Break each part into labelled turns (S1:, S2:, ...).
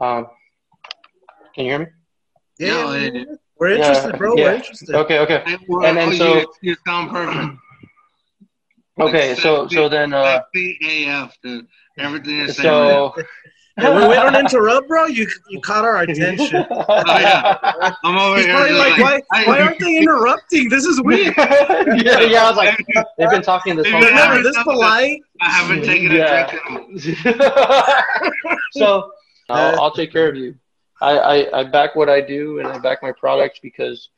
S1: Um, can you hear me?
S2: Yeah, yeah, we're interested,
S1: Yeah,
S2: bro.
S1: yeah.
S2: We're interested.
S1: Okay, okay,
S3: Hey, well,
S1: And then
S3: oh,
S1: so-
S3: you, you sound perfect.
S1: okay.
S3: Like
S1: So, so then, uh,
S3: AF, dude. Everything you're
S1: so.
S2: Yeah, we, we don't interrupt, bro. You you caught our attention.
S3: yeah. I'm over
S2: He's
S3: here.
S2: probably
S3: just
S2: like, why, why aren't they interrupting? This is weird.
S1: yeah, yeah, I was like, they've been talking this whole
S3: been
S2: Remember
S1: time.
S2: this polite?
S3: I haven't taken
S1: Yeah.
S3: a drink.
S1: so I'll, I'll take care of you. I, I, I back what I do and I back my product because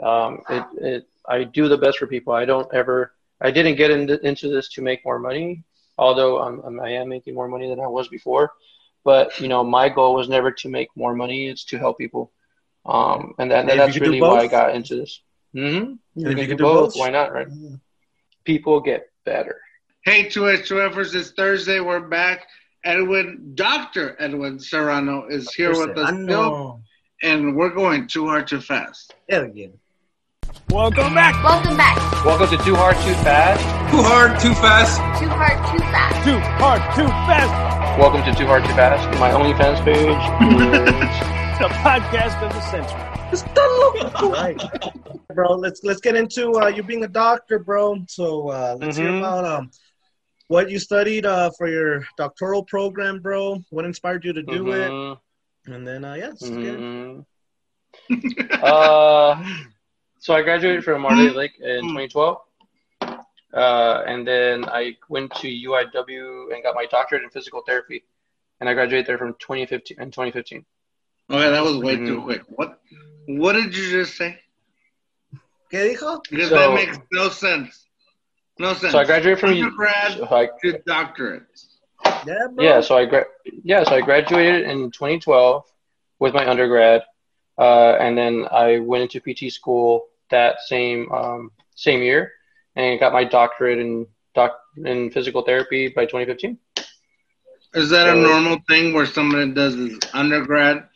S1: um, it, it I do the best for people. I don't ever I didn't get into, into this to make more money, although I'm, I'm making more money than I was before. But you know, my goal was never to make more money; it's to help people, um, and that,
S2: Maybe
S1: that's
S2: you could do
S1: really why I got into this. Mm-hmm.
S2: Yeah,
S1: You
S2: you
S1: can do
S2: do
S1: both.
S2: both.
S1: Why not? Right? People get better.
S3: Hey, two H two Fers, it's Thursday. We're back. Edwin, Dr. Edwin Serrano is here with us still, and we're going too hard, too fast.
S2: Hell yeah.
S4: Welcome back.
S5: Welcome back.
S1: Welcome to Too Hard, Too Fast.
S4: Too hard, too fast.
S5: Too hard, too fast.
S4: Too hard, too fast.
S1: Welcome to Too Hard, Too Fast. My OnlyFans page.
S4: The podcast of the century.
S2: right. bro. Let's let's get into uh, you being a doctor, bro. So uh, let's hear
S1: Mhm.
S2: about um what you studied uh, for your doctoral program, bro. What inspired you to do it?
S1: Mhm,
S2: And then uh, yeah, let's get it.
S1: mhm. uh, so I graduated from Marley Lake in 2012. Uh, and then I went to UIW and got my doctorate in physical therapy. And I graduated there from 2015 in 2015.
S3: Okay, that was way too
S1: Mhm.
S3: quick. What What did you just say?
S2: ¿Qué dijo?
S3: Because
S1: So-
S3: that makes no sense. No sense.
S1: So I graduated from
S3: undergrad
S1: so I,
S3: to doctorate.
S2: Yeah, bro.
S1: yeah, so I gra- yeah, so I graduated in 2012 with my undergrad, uh, and then I went into PT school that same um, same year, and got my doctorate in doc in physical therapy by 2015.
S3: Is that a normal thing where somebody does his undergrad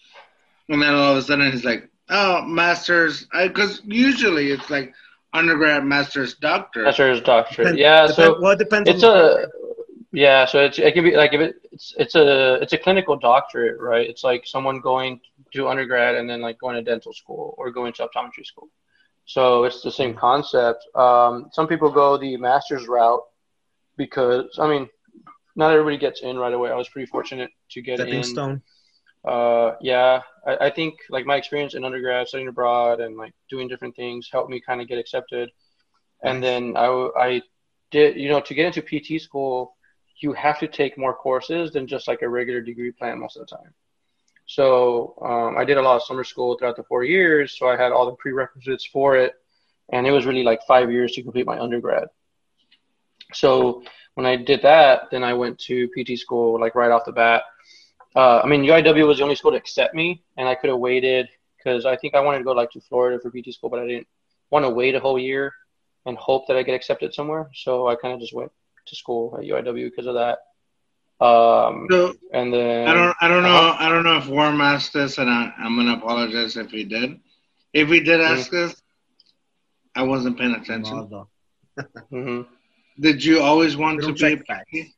S3: and then all of a sudden he's like, oh, master's? Because usually it's like undergrad, master's, doctor.
S1: Master's doctorate.
S2: Depend-
S1: Yeah,
S2: depend-
S1: so
S2: well, it depends.
S1: it's
S2: on
S1: a
S2: program.
S1: yeah, so it's it can be like if it, it's it's a it's a clinical doctorate, right? It's like someone going to undergrad and then like going to dental school or going to optometry school. So it's the same concept. Um, some people go the master's route because I mean, not everybody gets in right away. I was pretty fortunate to get
S2: stepping
S1: in.
S2: stone.
S1: Uh, yeah, I, I think like my experience in undergrad, studying abroad, and like doing different things helped me kind of get accepted. And then I did, you know, to get into PT school, you have to take more courses than just like a regular degree plan most of the time. So um, I did a lot of summer school throughout the four years, so I had all the prerequisites for it, and it was really like five years to complete my undergrad. So when I did that, then I went to PT school like right off the bat. Uh, I mean, UIW was the only school to accept me, and I could have waited because I think I wanted to go like to Florida for PT school, but I didn't want to wait a whole year and hope that I get accepted somewhere. So I kind of just went to school at UIW because of that. Um,
S3: So
S1: and then
S3: I don't, I don't know,
S1: Uh-huh.
S3: I don't know if Warm asked this, and I, I'm gonna apologize if he did. If he did ask this, I wasn't paying attention.
S2: No, no.
S1: hmm
S3: Did you always want to
S2: don't
S3: be a. PT?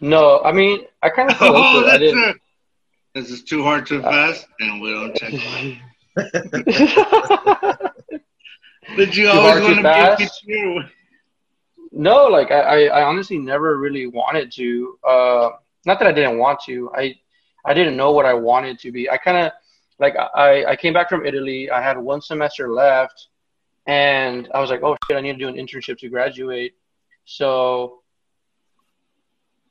S1: No, I mean, I kind of
S3: Oh,
S1: it. I didn't.
S3: it. This is too hard, too fast, and we don't check. Did you always want to be a? PT?
S1: No, like I, I I honestly never really wanted to. Uh, not that I didn't want to. I I didn't know what I wanted to be. I kind of like I I came back from Italy. I had one semester left, and I was like, oh shit, I need to do an internship to graduate. So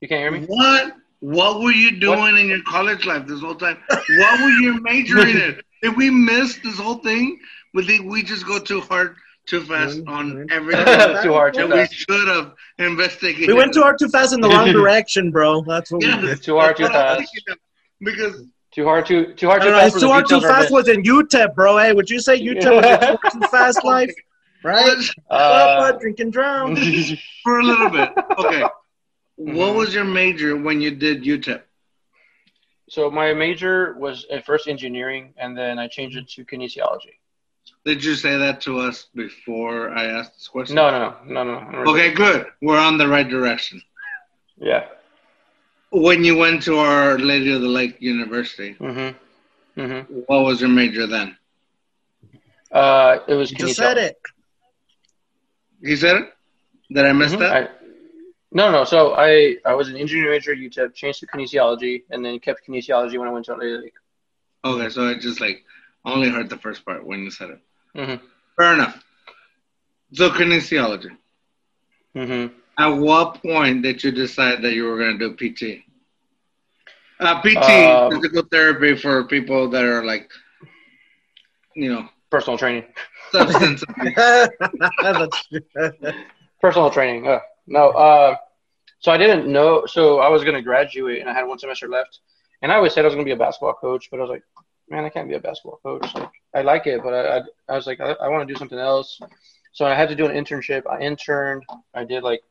S1: you can't hear me?
S3: What? What were you doing in your college life this whole time? What were you majoring in? Did we miss this whole thing? We think we just go too hard, too fast on
S2: Mhm.
S3: everything.
S1: Too hard, too
S3: And we
S1: fast.
S3: should have investigated.
S2: We went too hard, too fast in the wrong direction, bro. That's what
S3: Yeah.
S2: we did.
S1: Too hard, too
S3: That's what I'm
S1: fast.
S3: Because
S1: Too hard, too too hard, too
S2: don't know,
S1: fast.
S2: too hard, too fast was in UTEP, bro. Hey, would you say UTEP was a too hard, too fast life? Right?
S1: bit-
S2: Up,
S1: Uh,
S2: bud, drink and drown.
S3: for a little bit. Okay.
S1: Mhm.
S3: What was your major when you did UTEP?
S1: so my major was at first engineering, and then I changed it to kinesiology.
S3: Did you say that to us before I asked this question?
S1: No, no, no, no, no. no.
S3: Okay, good. We're on the right direction.
S1: Yeah.
S3: when you went to Our Lady of the Lake University,
S1: Mm-hmm. Mm-hmm.
S3: what was your major then?
S1: Uh, it was
S2: You just said it.
S3: He said it. Did I miss
S1: Mhm.
S3: that?
S1: I, no, no. So I, I was an engineering major at UTEP, changed to kinesiology, and then kept kinesiology when I went to LA Lake.
S3: Okay, so I just like only heard the first part when you said it.
S1: Mm-hmm.
S3: Fair enough. So kinesiology.
S1: Mm-hmm.
S3: At what point did you decide that you were going to do PT? Uh, PT,
S1: Um,
S3: physical therapy for people that are like, you know,
S1: Personal training.
S3: substance.
S1: Personal training. Uh, no. Uh, so I didn't know. So I was going to graduate, and I had one semester left. And I always said I was going to be a basketball coach, but I was like, man, I can't be a basketball coach. Like, I like it, but I, I, I was like, I, I want to do something else. So I had to do an internship. I interned. I did like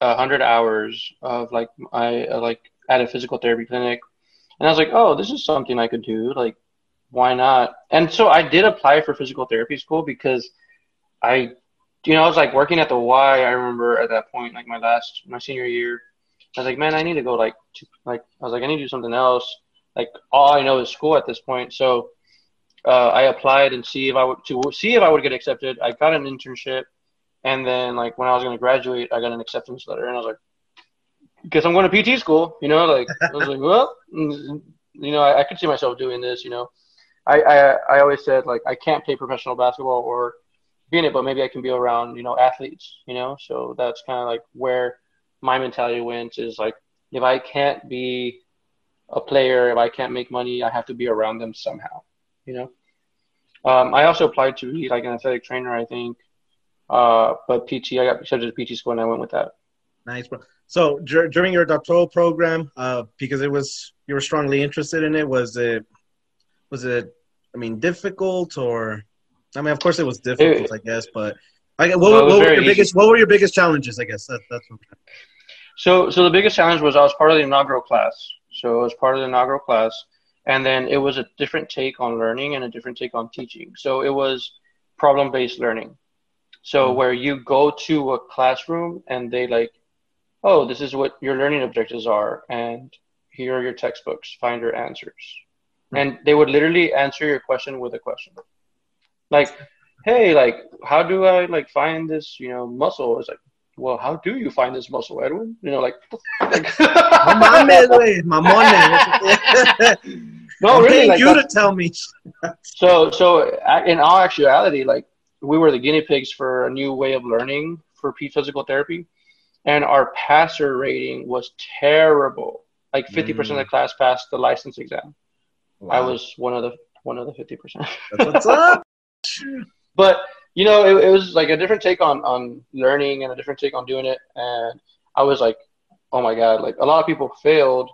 S1: a hundred hours of like I uh, like at a physical therapy clinic, and I was like, oh, this is something I could do. Like, why not? And so I did apply for physical therapy school because I you know, I was like working at the Y. I remember at that point, like my last, my senior year, I was like, man, I need to go like, to, like, I was like, I need to do something else. Like, all I know is school at this point. So, uh, I applied and see if I would to see if I would get accepted. I got an internship, and then like when I was going to graduate, I got an acceptance letter, and I was like, guess I'm going to PT school. You know, like I was like, well, you know, I, I could see myself doing this. You know, I, I I always said like I can't play professional basketball or be in it, but maybe I can be around, you know, athletes, you know? So that's kind of like where my mentality went is like, if I can't be a player, if I can't make money, I have to be around them somehow, you know? Um, I also applied to be like an athletic trainer, I think. Uh, but PT, I got accepted to PT school and I went with that.
S2: nice, bro. So dur- during your doctoral program, uh, because it was you were strongly interested in it, was it was it? I mean, difficult or? I mean, of course, it was difficult,
S1: It-
S2: I guess. But I, what,
S1: it
S2: what were your
S1: easy.
S2: biggest What were your biggest challenges? I guess that, that's what.
S1: So, so the biggest challenge was I was part of the inaugural class. So I was part of the inaugural class, and then it was a different take on learning and a different take on teaching. So it was problem-based learning. So
S2: Mhm.
S1: where you go to a classroom and they like, oh, this is what your learning objectives are, and here are your textbooks. Find your answers, and they would literally answer your question with a question, like, hey, like, how do I like find this, you know, muscle? It's like well, how do you find this muscle, Edwin? You know, like, my
S2: No mames, güey, mamones.
S1: no, really, like,
S2: you to tell me.
S1: so, so in all actuality, like, we were the guinea pigs for a new way of learning for P physical therapy, and our passer rating was terrible. Like, fifty percent of the mm. class passed the license exam. I was one of the one of the fifty percent.
S2: That's what's up.
S1: But you know it, it was like a different take on on learning and a different take on doing it. And i was like oh my god like a lot of people failed.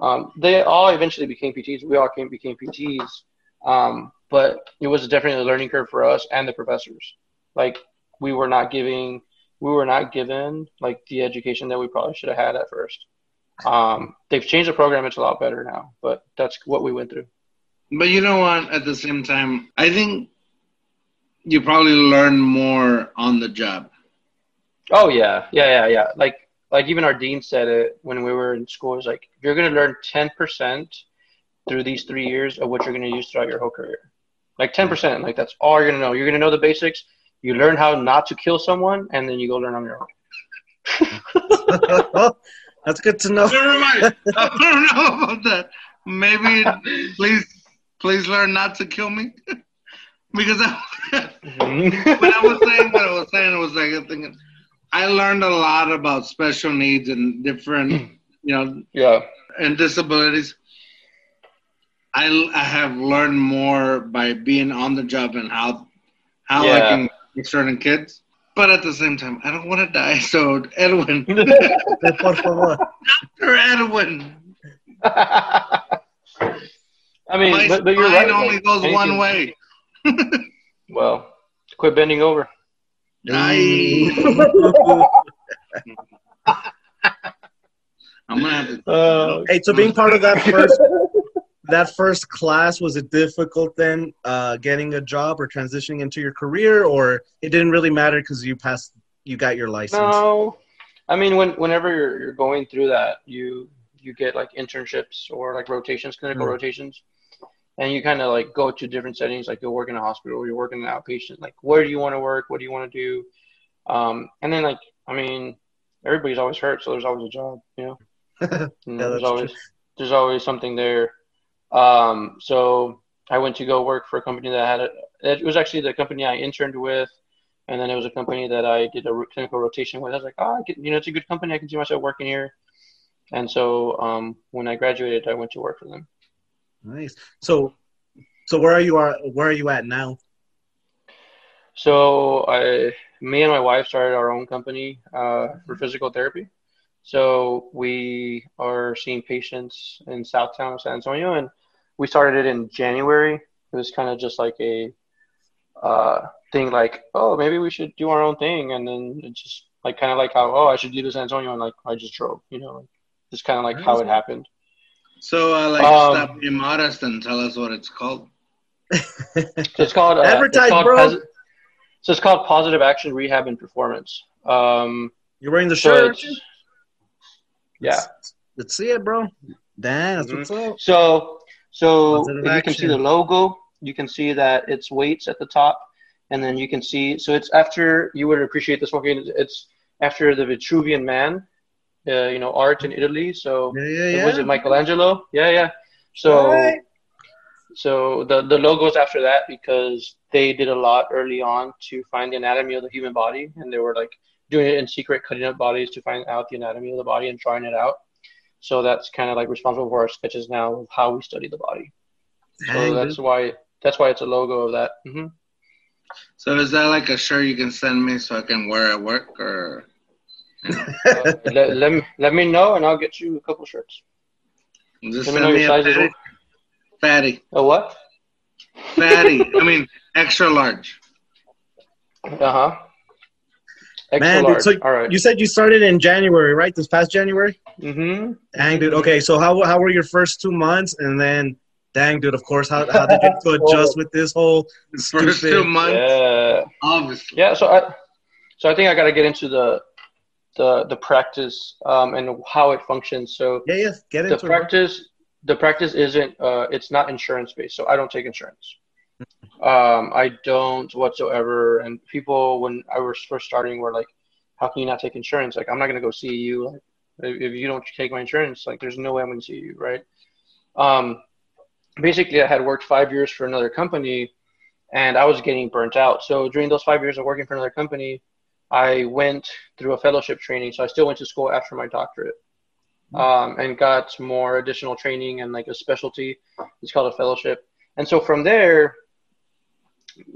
S1: Um, they all eventually became pts we all came became pts um, but it was definitely a learning curve for us and the professors. Like we were not giving we were not given like the education that we probably should have had at first. Um, they've changed the program. It's a lot better now but that's what we went through.
S3: But you know what? At the same time, I think you probably learn more on the job.
S1: Oh yeah, yeah, yeah, yeah. Like like even our dean said it when we were in school. Is like you're gonna learn ten percent through these three years of what you're gonna use throughout your whole career. Like ten percent. Like that's all you're gonna know. You're gonna know the basics. You learn how not to kill someone, and then you go learn on your own.
S2: That's good to know.
S3: Never mind. I don't know about that. Maybe please, please learn not to kill me. because I, mm-hmm. when I was saying what I was saying, I was like thinking, I learned a lot about special needs and different, you know,
S1: yeah,
S3: and disabilities. I, I have learned more by being on the job and how how I
S1: Yeah.
S3: can with certain kids. But at the same time, I don't want to die. So Edwin, Doctor Edwin,
S1: I mean,
S3: my
S1: but, but you're right.
S3: only goes one way.
S1: Well, quit bending over.
S3: Aye. I'm gonna have to.
S1: Uh,
S2: Hey, so being part of that first that first class was it difficult then uh, getting a job or transitioning into your career, or it didn't really matter because you passed, you got your license?
S1: No, I mean when whenever you're you're going through that, you you get like internships or like rotations, clinical
S2: Mm.
S1: rotations, and you kind of like go to different settings. Like you work in a hospital, you're working in an outpatient. Like where do you want to work? What do you want to do? Um, and then like I mean, everybody's always hurt, so there's always a job. You know, You
S2: Yeah,
S1: there's
S2: that's
S1: always there's always something there. Um, so I went to go work for a company that had a, it was actually the company I interned with, and then it was a company that I did a clinical rotation with. I was like, oh, you know, it's a good company. I can see myself working here. And so um, when I graduated, I went to work for them.
S2: Nice. So, so where are you are where are you at now?
S1: So I, me and my wife started our own company uh, for physical therapy. So we are seeing patients in Southtown San Antonio, and we started it in January. It was kind of just like a uh, thing, like, oh, maybe we should do our own thing, and then it's just like kind of like how, oh, I should leave to San Antonio, and like I just drove, you know, just kind of like how it happened.
S3: So, uh, like,
S1: Um,
S3: stop being modest and tell us what it's called.
S1: So it's called uh,
S2: Advertise,
S1: it's called
S2: bro.
S1: posi- so it's called Positive Action Rehab and Performance. Um,
S2: You're wearing the
S1: so
S2: shirt.
S1: yeah.
S2: Let's, let's see it, bro. Damn, that's what's up.
S1: So, so
S2: Positive
S1: if you can see the logo, you can see that it's weights at the top, and then you can see. So it's after you would appreciate this one. It's after the Vitruvian Man, uh, you know, art in Italy. So
S2: Yeah, yeah, yeah.
S1: was it Michelangelo? Yeah, yeah. So,
S2: Right.
S1: so the the logo's after that because they did a lot early on to find the anatomy of the human body, and they were like doing it in secret, cutting up bodies to find out the anatomy of the body and trying it out. So that's kind of like responsible for our sketches now of how we study the body. So that's
S2: dude.
S1: why that's why it's a logo of that. hmm
S3: So, is that like a shirt you can send me so I can wear at work, or
S1: Uh, let, let me let me know and I'll get you a couple shirts.
S3: just
S1: Let me
S3: send
S1: know
S3: me
S1: your
S3: a
S1: size
S3: fatty?
S1: well.
S3: Fatty,
S1: A what?
S3: fatty. I mean, extra large.
S1: Uh huh. Extra
S2: Man, dude, so
S1: All right.
S2: you said you started in January, right? This past January.
S1: mm-hmm.
S2: Dang, dude. Okay, so how how were your first two months, and then, dang, dude. Of course, how how did you to adjust with this whole
S3: First two months,
S1: Yeah.
S3: obviously.
S1: Yeah. So I, so I think I got to get into the, the the practice um, and how it functions. So
S2: Yeah, yeah. Get
S1: the
S2: into it.
S1: practice the practice isn't uh, it's not insurance based so i don't take insurance um, i don't whatsoever and people when i was first starting were like how can you not take insurance like i'm not going to go see you like if you don't take my insurance like there's no way i'm to see you right um, basically i had worked five years for another company and i was getting burnt out so during those five years of working for another company i went through a fellowship training so i still went to school after my doctorate um, and got more additional training and like a specialty. It's called a fellowship. And so from there,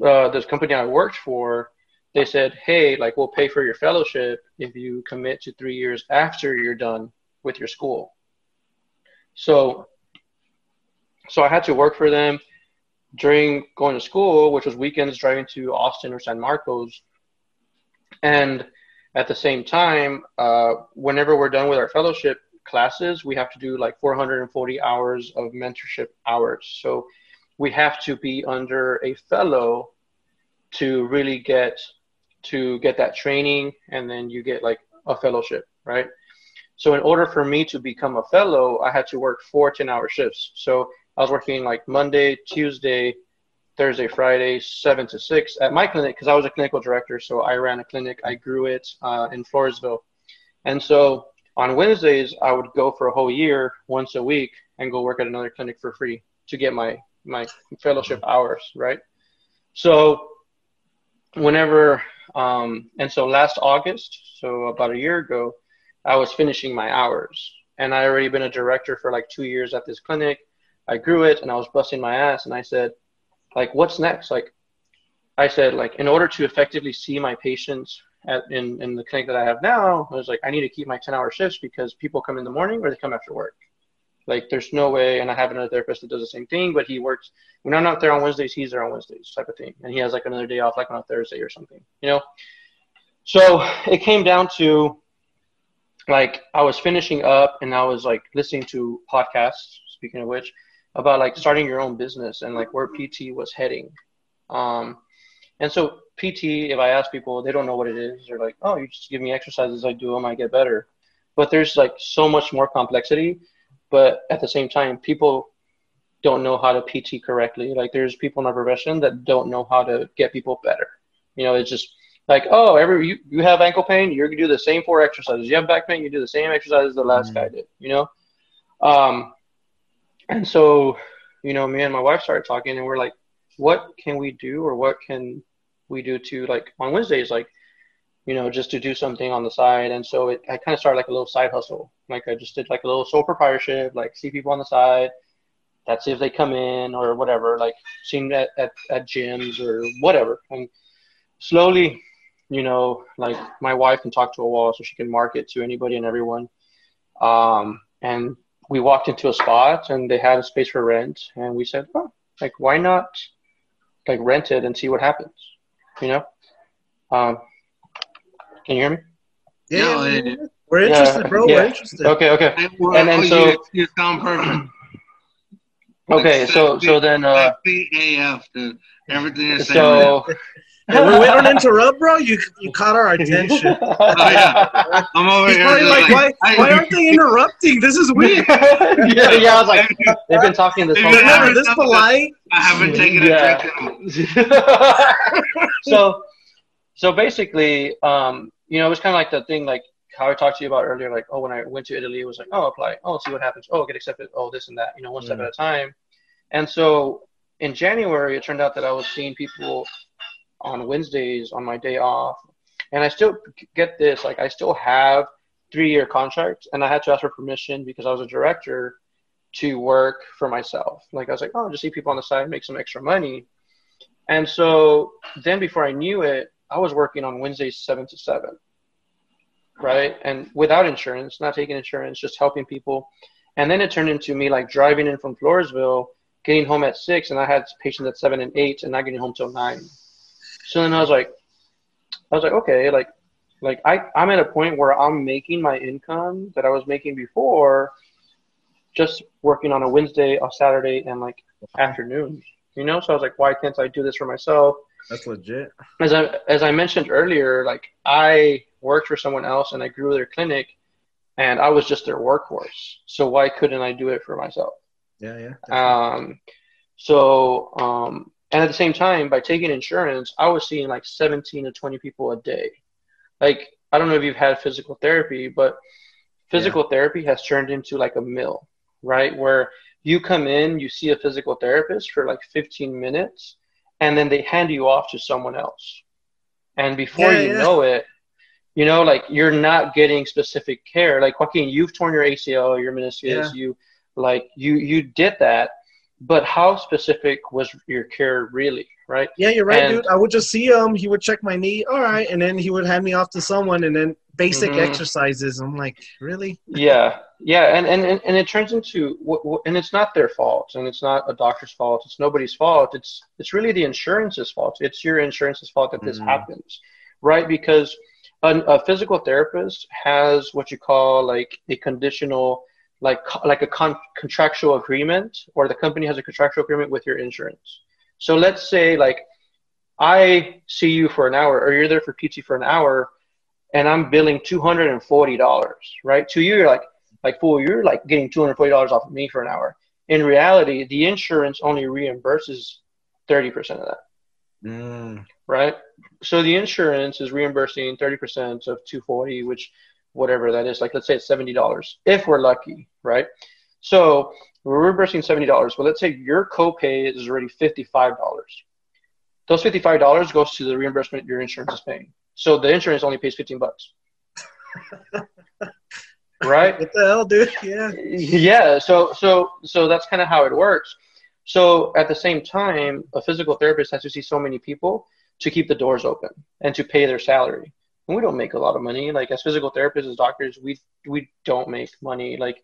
S1: uh, this company I worked for, they said, "Hey, like we'll pay for your fellowship if you commit to three years after you're done with your school." So, so I had to work for them during going to school, which was weekends driving to Austin or San Marcos, and at the same time, uh, whenever we're done with our fellowship, classes, we have to do like 440 hours of mentorship hours. So we have to be under a fellow to really get to get that training and then you get like a fellowship, right? So in order for me to become a fellow, I had to work four 10 hour shifts. So I was working like Monday, Tuesday, Thursday, Friday, seven to six at my clinic because I was a clinical director. So I ran a clinic, I grew it uh, in Floresville. And so on Wednesdays, I would go for a whole year, once a week, and go work at another clinic for free to get my my fellowship hours, right? So whenever, um, and so last August, so about a year ago, I was finishing my hours, and I already been a director for like two years at this clinic. I grew it, and I was busting my ass, and I said, like, what's next? Like, I said, like, in order to effectively see my patients at, in, in the clinic that I have now, I was like, I need to keep my 10 hour shifts because people come in the morning or they come after work. Like, there's no way. And I have another therapist that does the same thing, but he works when I'm not there on Wednesdays, he's there on Wednesdays, type of thing. And he has like another day off, like on a Thursday or something, you know? So it came down to like, I was finishing up and I was like listening to podcasts, speaking of which, about like starting your own business and like where PT was heading. Um, and so PT, if I ask people, they don't know what it is. They're like, oh, you just give me exercises, I do them, I get better. But there's like so much more complexity but at the same time, people don't know how to PT correctly. Like there's people in our profession that don't know how to get people better. You know, it's just like, oh, every you, you have ankle pain, you're gonna do the same four exercises. You have back pain, you do the same exercises the last mm-hmm. guy did. You know, um, and so you know, me and my wife started talking, and we're like, what can we do, or what can we do to like on Wednesdays, like you know, just to do something on the side. And so it, I kind of started like a little side hustle. Like I just did like a little sole proprietorship, like see people on the side, that see if they come in or whatever, like seeing at, at, at gyms or whatever. And slowly, you know, like my wife can talk to a wall so she can market to anybody and everyone. Um, and we walked into a spot and they had a space for rent and we said, oh, like, why not like rent it and see what happens, you know? Um, can you hear me?
S2: Yeah, no, yeah. we're interested, yeah, bro. Yeah. We're interested.
S1: Okay, okay.
S3: And then so you, you sound perfect.
S1: Okay, so so then uh,
S3: AF, dude. Everything is
S1: so.
S2: Yeah, we, don't interrupt, bro. You you caught our attention. oh,
S3: yeah. I'm over
S2: He's
S3: here.
S2: Probably like, why, why aren't they interrupting? This is weird.
S1: yeah, yeah. I was like, they've been talking this whole
S2: time. this polite.
S3: I haven't taken a
S1: drink. so, so basically, um, you know, it was kind of like the thing, like how I talked to you about earlier, like, oh, when I went to Italy, it was like, oh, apply, oh, see what happens, oh, get accepted, oh, this and that, you know, one mm. step at a time. And so in January, it turned out that I was seeing people on Wednesdays on my day off, and I still get this, like, I still have three-year contracts, and I had to ask for permission because I was a director to work for myself. Like, I was like, oh, just see people on the side, make some extra money. And so then before I knew it, I was working on Wednesdays seven to seven, right? And without insurance, not taking insurance, just helping people. And then it turned into me like driving in from Floresville, getting home at six, and I had patients at seven and eight, and not getting home till nine. So then I was like, I was like, okay, like, like I I'm at a point where I'm making my income that I was making before, just working on a Wednesday, a Saturday, and like afternoon. You know, so I was like, why can't I do this for myself?
S2: That's legit.
S1: As I as I mentioned earlier, like I worked for someone else and I grew their clinic, and I was just their workhorse. So why couldn't I do it for myself?
S2: Yeah, yeah.
S1: Definitely. Um, so um, and at the same time, by taking insurance, I was seeing like 17 to 20 people a day. Like I don't know if you've had physical therapy, but physical yeah. therapy has turned into like a mill, right? Where you come in, you see a physical therapist for like 15 minutes, and then they hand you off to someone else. And before yeah, you yeah. know it, you know, like you're not getting specific care. Like Joaquin, you've torn your ACL, your meniscus, you like you you did that, but how specific was your care really, right?
S2: Yeah, you're right, and, dude. I would just see him, he would check my knee, all right, and then he would hand me off to someone, and then basic mm-hmm. exercises. I'm like, really?
S1: Yeah, yeah, and and and it turns into and it's not their fault, and it's not a doctor's fault. It's nobody's fault. It's it's really the insurance's fault. It's your insurance's fault that this mm-hmm. happens, right? Because a, a physical therapist has what you call like a conditional like like a con- contractual agreement or the company has a contractual agreement with your insurance so let's say like i see you for an hour or you're there for pt for an hour and I'm billing two hundred and forty dollars, right? To you, you're like, like fool, you're like getting two hundred forty dollars off of me for an hour. In reality, the insurance only reimburses thirty percent of that,
S2: mm.
S1: right? So the insurance is reimbursing thirty percent of two forty, which whatever that is, like let's say it's seventy dollars if we're lucky, right? So we're reimbursing seventy dollars, but let's say your copay is already fifty five dollars. Those fifty five dollars goes to the reimbursement your insurance is paying. So the insurance only pays 15 bucks. right?
S2: What the hell, dude? Yeah.
S1: Yeah. So so so that's kind of how it works. So at the same time, a physical therapist has to see so many people to keep the doors open and to pay their salary. And we don't make a lot of money. Like as physical therapists, as doctors, we we don't make money. Like,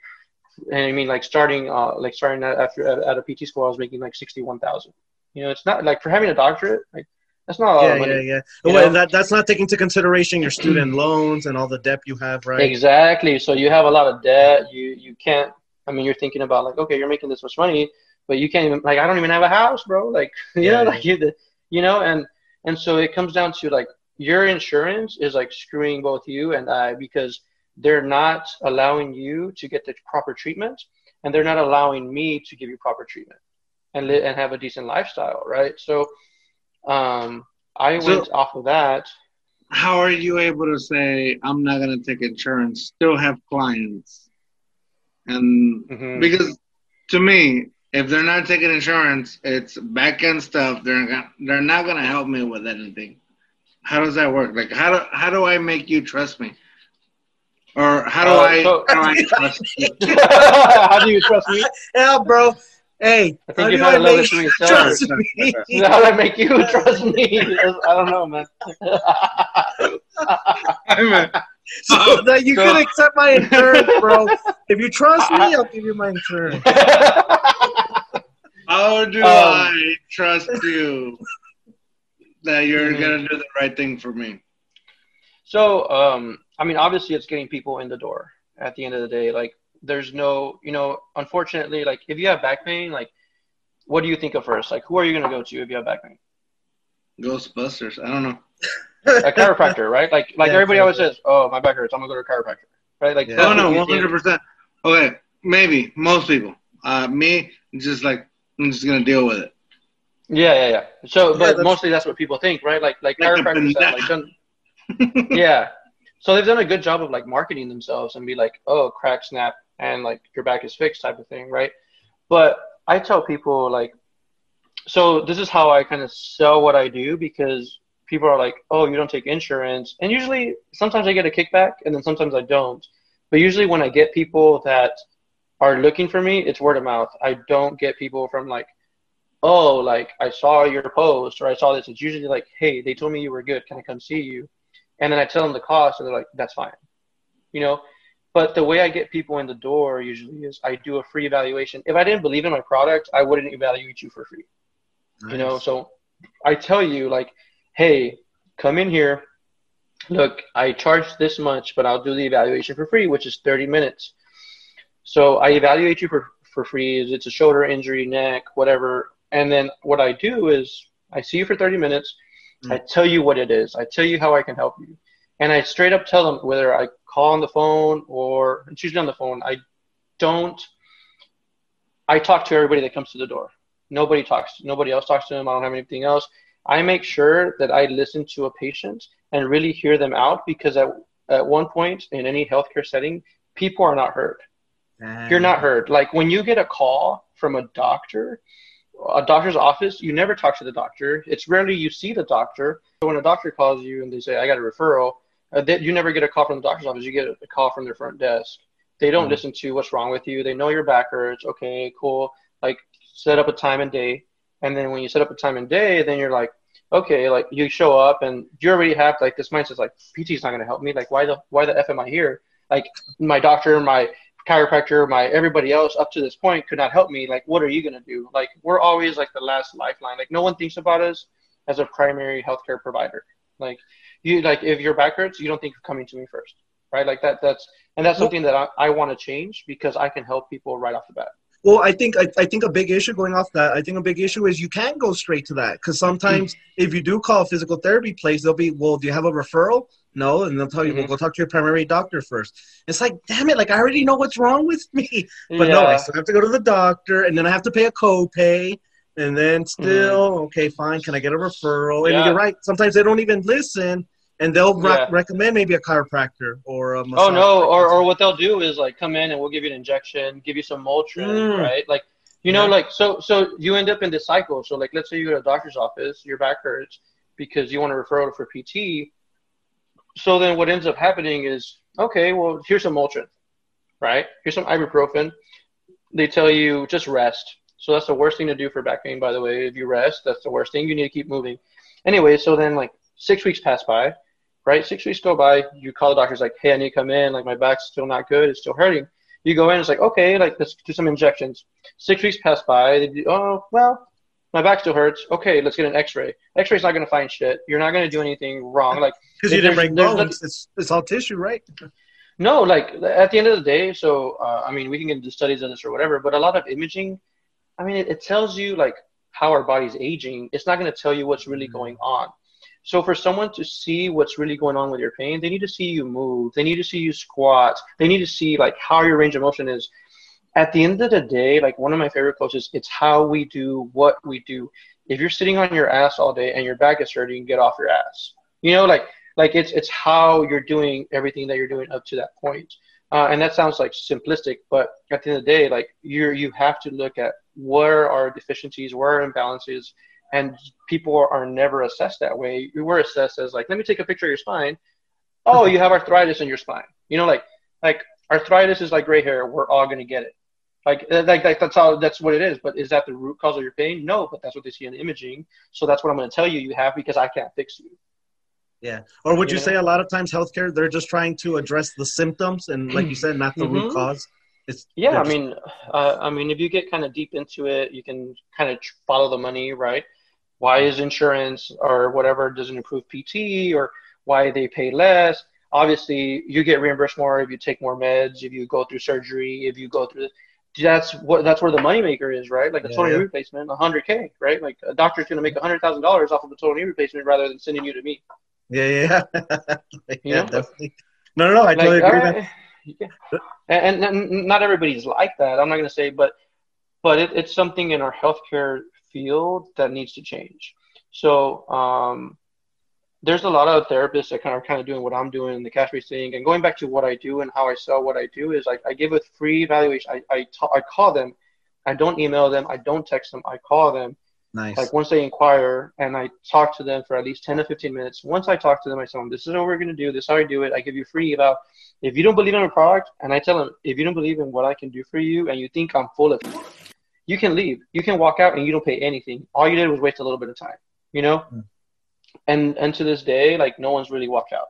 S1: and I mean, like starting uh like starting after at, a PT school, I was making like sixty one thousand. You know, it's not like for having a doctorate, like that's not a lot
S2: yeah,
S1: of money.
S2: Yeah, yeah, well, that, that's not taking into consideration your student loans and all the debt you have, right?
S1: Exactly. So you have a lot of debt. You you can't. I mean, you're thinking about like, okay, you're making this much money, but you can't even like, I don't even have a house, bro. Like, you yeah, know, yeah. like you, you know, and and so it comes down to like your insurance is like screwing both you and I because they're not allowing you to get the proper treatment, and they're not allowing me to give you proper treatment and li- and have a decent lifestyle, right? So, um, I
S3: So-
S1: went off of that.
S3: How are you able to say I'm not gonna take insurance? Still have clients, and
S1: Mhm.
S3: because to me, if they're not taking insurance, it's back end stuff. They're not, they're not gonna help me with anything. How does that work? Like how do how do I make you trust me? Or how do
S1: Uh,
S3: I
S1: so-
S3: how do I trust you?
S1: How do you trust me?
S2: Yeah, bro. Hey,
S1: I think
S2: how
S1: you've
S2: do
S1: had
S2: I
S1: a little
S2: make
S1: bit too many
S2: you trust me?
S1: How do I make you trust me? I don't know, man.
S2: so that you
S1: So-
S2: can accept my insurance, bro. If you trust me, I'll give you my insurance.
S3: How do
S1: Um,
S3: I trust you that you're
S1: Mhm.
S3: gonna do the right thing for me?
S1: So, um, I mean, obviously, it's getting people in the door. At the end of the day, like, there's no, you know, unfortunately, like, if you have back pain, like, what do you think of first? Like, who are you gonna go to if you have back pain?
S3: Ghostbusters. I don't know.
S1: A chiropractor, right? Like, like
S2: Yeah,
S1: everybody always says, "Oh, my back hurts. I'm gonna go to a chiropractor." Right? Like,
S2: Yeah.
S3: Oh no, one hundred percent. Okay, maybe most people. Uh, me, just like I'm just gonna deal with it.
S1: Yeah, yeah, yeah. So,
S2: Yeah,
S1: but
S2: that's-
S1: mostly that's what people think, right? Like, like
S3: Like
S1: chiropractors have like done, yeah. So they've done a good job of like marketing themselves and be like, oh, crack, snap, and like your back is fixed type of thing, right? But I tell people like, so this is how I kind of sell what I do because people are like, oh, you don't take insurance, and usually sometimes I get a kickback and then sometimes I don't. But usually when I get people that are looking for me, it's word of mouth. I don't get people from like, oh, like I saw your post or I saw this. It's usually like, hey, they told me you were good. Can I come see you? And then I tell them the cost, and they're like, that's fine. You know, but the way I get people in the door usually is I do a free evaluation. If I didn't believe in my product, I wouldn't evaluate you for free. You know, so I tell you like, hey, come in here. Look, I charge this much, but I'll do the evaluation for free, which is 30 minutes. So I evaluate you for, for free. Is it's a shoulder injury, neck, whatever. And then what I do is I see you for 30 minutes. Mm-hmm. I tell you what it is. I tell you how I can help you. And I straight up tell them whether I call on the phone or it's usually on the phone. I don't. I talk to everybody that comes to the door. Nobody talks. Nobody else talks to them. I don't have anything else. I make sure that I listen to a patient and really hear them out because at at one point in any healthcare setting, people are not heard. You're not heard. Like when you get a call from a doctor, a doctor's office, you never talk to the doctor. It's rarely you see the doctor. So when a doctor calls you and they say, "I got a referral," uh, they, you never get a call from the doctor's office. You get a call from their front desk. They don't
S2: Mhm.
S1: listen to what's wrong with you. They know your back hurts. Okay, cool. Like set up a time and day, and then when you set up a time and day, then you're like, okay, like you show up and you already have like this mindset like PT's not gonna help me. Like why the why the f am I here? Like my doctor, my chiropractor, my everybody else up to this point could not help me. Like, what are you gonna do? Like, we're always like the last lifeline. Like, no one thinks about us as a primary healthcare provider. Like, you like if your back hurts, you don't think of coming to me first, right? Like that. That's and that's something that I, I want to change because I can help people right off the bat.
S2: Well, I think I, I think a big issue going off that. I think a big issue is you can go straight to that because sometimes mm. if you do call a physical therapy place, they'll be, well, do you have a referral? No, and they'll tell you, well,
S1: Mhm.
S2: go talk to your primary doctor first. It's like, damn it, like I already know what's wrong with me, but no, I still have to go to the doctor, and then I have to pay a copay, and then still, okay, fine, can I get a referral? And
S1: Yeah.
S2: you're right, sometimes they don't even listen, and they'll re-
S1: Yeah.
S2: recommend maybe a chiropractor or a
S1: Oh no, or, or what they'll do is like come in and we'll give you an injection, give you some Motrin,
S2: Mm.
S1: right? Like you know,
S2: Yeah.
S1: like so so you end up in this cycle. So like let's say you go to a doctor's office, your back hurts because you want a referral for PT. So then what ends up happening is okay, well here's some Motrin, right? Here's some ibuprofen. They tell you just rest. So that's the worst thing to do for back pain, by the way. If you rest, that's the worst thing. You need to keep moving. Anyway, so then like six weeks pass by, right? Six weeks go by. You call the doctor's like, hey, I need to come in. Like my back's still not good. It's still hurting. You go in. It's like, okay, like let's do some injections. Six weeks pass by. They do, oh well, my back still hurts. Okay, let's get an X-ray. X-ray's not gonna find shit. You're not gonna do anything wrong. Like
S2: because you didn't break bones. It's, it's all tissue, right?
S1: no, like at the end of the day, so uh, I mean, we can get into studies of this or whatever, but a lot of imaging, I mean, it, it tells you like how our body's aging. It's not going to tell you what's really going on. So for someone to see what's really going on with your pain, they need to see you move. They need to see you squat. They need to see like how your range of motion is. At the end of the day, like one of my favorite quotes is, "It's how we do what we do." If you're sitting on your ass all day and your back is hurting, get off your ass. You know, like like it's it's how you're doing everything that you're doing up to that point. Uh, and that sounds like simplistic, but at the end of the day, like you you have to look at where are deficiencies, where are imbalances, and people are never assessed that way. We're assessed as like, let me take a picture of your spine. Oh, you have arthritis in your spine. You know, like like arthritis is like gray hair. We're all gonna get it. Like, like, like that's how that's what it is. But is that the root cause of your pain? No, but that's what they see in the imaging. So that's what I'm going to tell you you have because I can't fix you.
S2: Yeah. Or would you,
S1: You know?
S2: say a lot of times healthcare they're just trying to address the symptoms and like you said, not the root
S1: Mhm.
S2: cause? It's
S1: Yeah, I mean, uh, I mean, if you get kind of deep into it, you can kind of follow the money, right? Why is insurance or whatever doesn't improve PT or why they pay less? Obviously, you get reimbursed more if you take more meds, if you go through surgery, if you go through. That's what that's where the moneymaker is, right? Like a
S2: Yeah,
S1: total knee
S2: yeah.
S1: replacement, 100k, right? Like a doctor's going to make $100,000 off of a total knee replacement rather than sending you to me.
S2: yeah, yeah, yeah.
S1: know?
S2: definitely. No, no, no. I totally
S1: Like,
S2: agree.
S1: right, yeah. and, and, not everybody's like that. I'm not going to say, but but it, it's something in our healthcare field that needs to change. So um, there's a lot of therapists that kind of kind of doing what I'm doing, in the cash based thing, and going back to what I do and how I sell what I do is like I give a free evaluation. I I, call them. I don't email them. I don't text them. I call them
S2: Nice.
S1: like once they inquire and I talk to them for at least 10 to 15 minutes. Once I talk to them, I tell them, this is what we're going to do. This is how I do it. I give you free eval. If you don't believe in a product, and I tell them, if you don't believe in what I can do for you and you think I'm full of you can leave. You can walk out and you don't pay anything. All you did was waste a little bit of time, you know?
S2: Mm.
S1: And and to this day, like no one's really walked out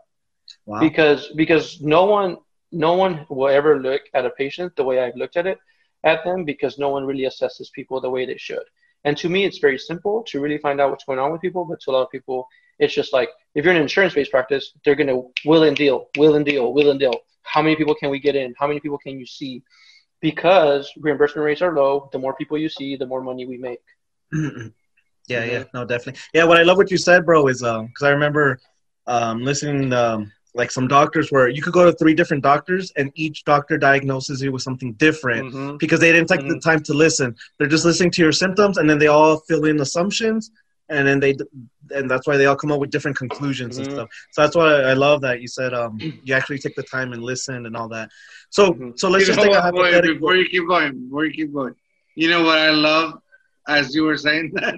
S2: wow.
S1: because because no one no one will ever look at a patient the way I've looked at it at them because no one really assesses people the way they should. And to me, it's very simple to really find out what's going on with people. But to a lot of people, it's just like if you're in an insurance-based practice, they're gonna will and deal, will and deal, will and deal. How many people can we get in? How many people can you see? Because reimbursement rates are low, the more people you see, the more money we make. Mm-hmm.
S2: Yeah, yeah, no, definitely. Yeah, what I love what you said, bro, is um, because I remember um listening um like some doctors where you could go to three different doctors and each doctor diagnoses you with something different
S1: Mhm.
S2: because they didn't take the
S1: Mhm.
S2: time to listen. They're just listening to your symptoms and then they all fill in assumptions and then they and that's why they all come up with different conclusions
S1: Mhm.
S2: and stuff. So that's why I love that you said um you actually take the time and listen and all that. So
S1: Mhm.
S2: so let's
S3: You
S2: just take a
S3: what, boy,
S2: hypothetical.
S3: before you keep going, before you keep going, you know what I love as you were saying that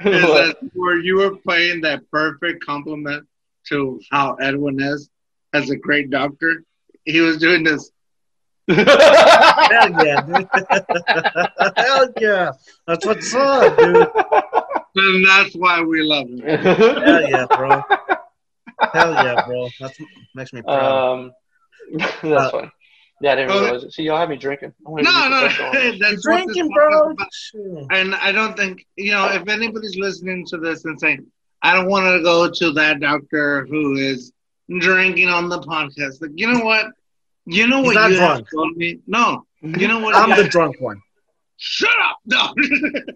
S3: is that where you were playing that perfect compliment to how Edwin is as a great doctor. He was doing this.
S2: Hell yeah, dude. Hell yeah. That's what's up, dude.
S3: And that's why we love him.
S2: Hell yeah, bro. Hell yeah, bro. That's makes me proud.
S1: um, that's
S2: Uh,
S1: fine. Yeah, I didn't
S3: okay.
S1: realize it. See, y'all have me drinking.
S3: No, no,
S1: professional on this.
S3: that's
S2: Drinking, bro.
S3: And I don't think, you know, if anybody's listening to this and saying, I don't want to go to that doctor who is drinking on the podcast, like, you know what? You know what you
S2: drunk.
S3: told me? No. Mm-hmm. You know what?
S2: I'm the
S3: have-
S2: drunk one.
S3: Shut up. No.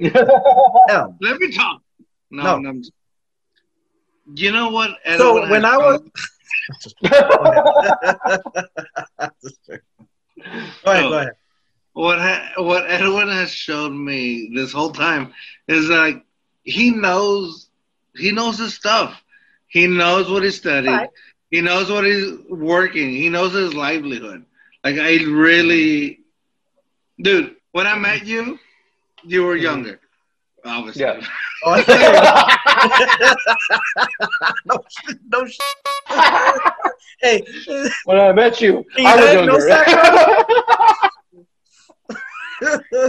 S2: Hell.
S3: Let me talk. No,
S2: No.
S3: no. I'm just- you know what?
S2: So when I was
S3: told-
S2: go ahead, go oh, ahead.
S3: what ha- what Edwin has shown me this whole time is like he knows he knows his stuff. He knows what he studied.
S2: Right.
S3: He knows what he's working. He knows his livelihood. Like I really, dude. When I met you, you were mm-hmm. younger, obviously.
S1: Yeah.
S2: Oh, no, no. sh- hey,
S1: when I met you,
S2: He
S1: I was
S2: had no
S1: younger.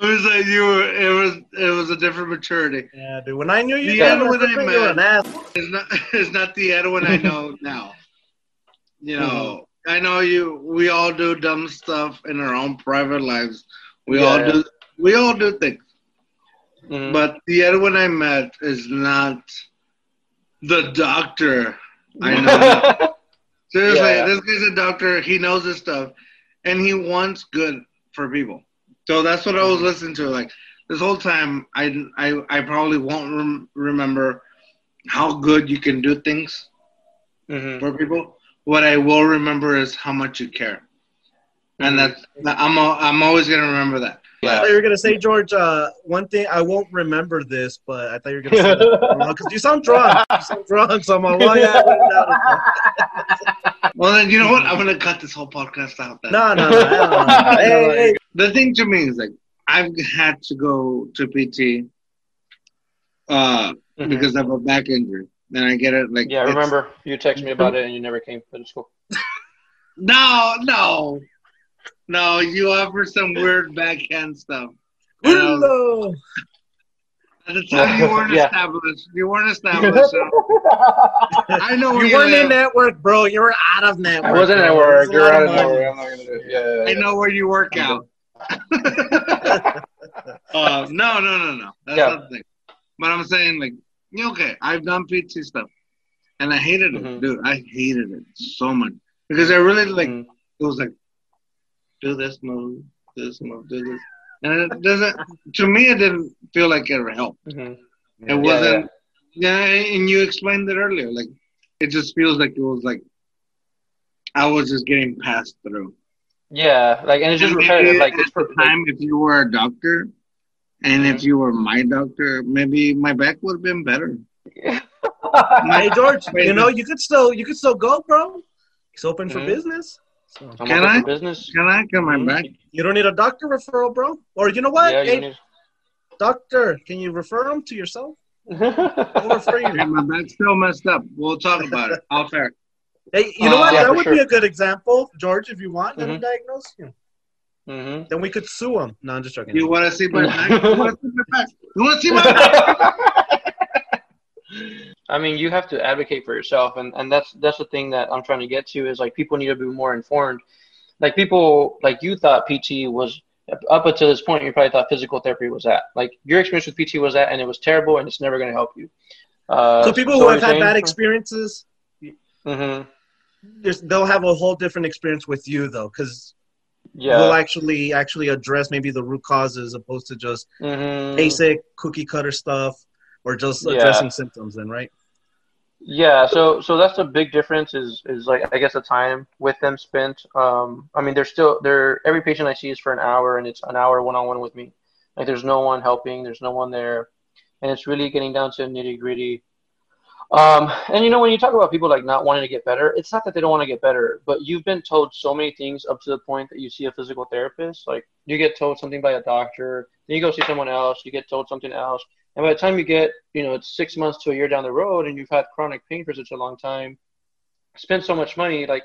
S3: It was like you were. It was. It was a different maturity.
S2: yeah, dude. When I knew you,
S3: The
S2: you
S3: end when I
S2: different, you were
S3: met-
S2: an ass.
S3: It's not. It's not the Edwin I know now. You know. Mm-hmm. I know you. We all do dumb stuff in our own private lives. We all
S1: Yeah.
S3: do. We all do things.
S1: Mhm.
S3: But the Edwin I met is not the doctor I know. Seriously,
S1: Yeah.
S3: this guy's a doctor. He knows his stuff, and he wants good for people. So that's what I was listening to. Like this whole time, I I, I probably won't rem- remember how good you can do things
S1: Mhm.
S3: for people. What I will remember is how much you care. and that's I'm al- I'm always gonna remember that.
S2: I thought you were gonna say, George. Uh, one thing I won't remember this, but I thought you were gonna say because you sound drunk. You sound drunk, so I'm like, well, yeah. I wrote it down.
S3: Well, then you know what? I'm gonna cut this whole podcast out. Then.
S2: No, no, no. no, no. Hey, hey,
S3: The thing to me is like I've had to go to PT uh,
S1: Mhm.
S3: because of a back injury, and I get it. Like
S1: Yeah, I remember you texted me about it and you never came, but it's cool.
S3: No, no, no. You offer some weird backhand stuff. And I
S2: Hello.
S3: At the time, you weren't
S1: Yeah.
S3: established. You weren't established. So I know where
S2: You
S3: you,
S2: weren't
S3: live.
S2: in network, bro. You were out of network.
S1: I wasn't at
S2: bro.
S1: work.
S2: You
S1: You're out of
S2: money.
S1: nowhere. I'm not gonna do it. Yeah, yeah,
S3: I know where you work out. uh, no, no, no, no. That's
S1: Yeah.
S3: not the thing. But I'm saying, like, okay, I've done PT stuff, and I hated it,
S1: Mhm.
S3: dude. I hated it so much because I really like.
S1: Mhm.
S3: It was like, do this move, this move, do this, and it doesn't. To me, it didn't feel like it helped.
S1: Mhm.
S3: It wasn't. Yeah, and you explained it earlier. Like, it just feels like it was like I was just getting passed through.
S1: Yeah, like and it's just
S3: And
S1: repetitive.
S3: maybe
S1: Like
S3: at
S1: it's
S3: the
S1: for
S3: time, if you were a doctor, and if
S1: Mhm.
S3: you were my doctor, maybe my back would have been better.
S2: Hey George, you know you could still you could still go, bro. It's open for
S1: Mhm.
S2: business. So
S3: Can I?
S1: business.
S3: Can I get my back?
S2: you don't need a doctor referral, bro. Or you know what?
S1: Yeah, you
S2: hey,
S1: need-
S2: doctor, can you refer him to yourself? I'll refer
S3: Hey,
S2: you.
S3: my back's still messed up. We'll talk about it. Off air.
S2: Hey, you know
S3: Uh,
S2: what?
S1: yeah,
S2: that would
S1: sure.
S2: be a good example, George. If you want, let him
S1: Mhm.
S2: diagnose you.
S1: Mhm.
S2: Then we could sue him. No, I'm just joking.
S3: You want to see my back? You want to see my back? You want to see my back?
S1: I mean, you have to advocate for yourself, and and that's that's the thing that I'm trying to get to is like people need to be more informed. Like people, like you thought PT was up until this point, you probably thought physical therapy was that. Like your experience with PT was that, and it was terrible, and it's never going to help you. Uh,
S2: so people who have had bad
S1: experience.
S2: experiences,
S1: hmm
S2: they'll have a whole different experience with you though, because
S1: Yeah.
S2: we'll actually actually address maybe the root causes opposed to just
S1: Mhm.
S2: basic cookie cutter stuff or just
S1: Yeah.
S2: addressing symptoms. Then right?
S1: Yeah, so so that's a big difference is is like I guess the time with them spent. Um, I mean, they're still they're every patient I see is for an hour, and it's an hour one on one with me. Like there's no one helping, there's no one there, and it's really getting down to nitty gritty. Um, and you know when you talk about people like not wanting to get better, it's not that they don't want to get better, but you've been told so many things up to the point that you see a physical therapist. Like you get told something by a doctor, then you go see someone else, you get told something else. And by the time you get, you know, it's six months to a year down the road and you've had chronic pain for such a long time, spent so much money, like,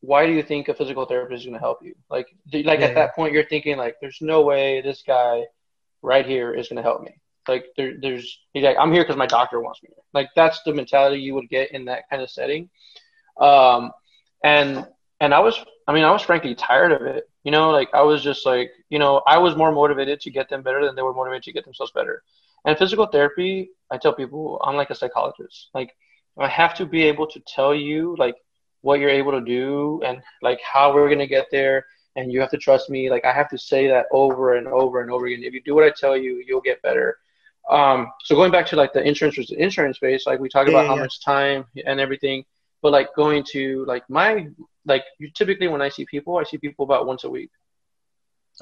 S1: why do you think a physical therapist is going to help you? Like, do- like
S2: Yeah,
S1: at that point, you're thinking, like, there's no way this guy right here is going to help me. Like, there, there's, he's like, I'm here because my doctor wants me. Like, that's the mentality you would get in that kind of setting. Um, and, and I was, I mean, I was frankly tired of it. You know, like, I was just like, you know, I was more motivated to get them better than they were motivated to get themselves better. And physical therapy, I tell people I'm like a psychologist. Like I have to be able to tell you like what you're able to do and like how we're gonna get there and you have to trust me. Like I have to say that over and over and over again. If you do what I tell you, you'll get better. Um, so going back to like the insurance versus insurance space, like we talk
S2: Yeah,
S1: about
S2: yeah,
S1: how much time and everything, but like going to like my like you typically when I see people, I see people about once a week.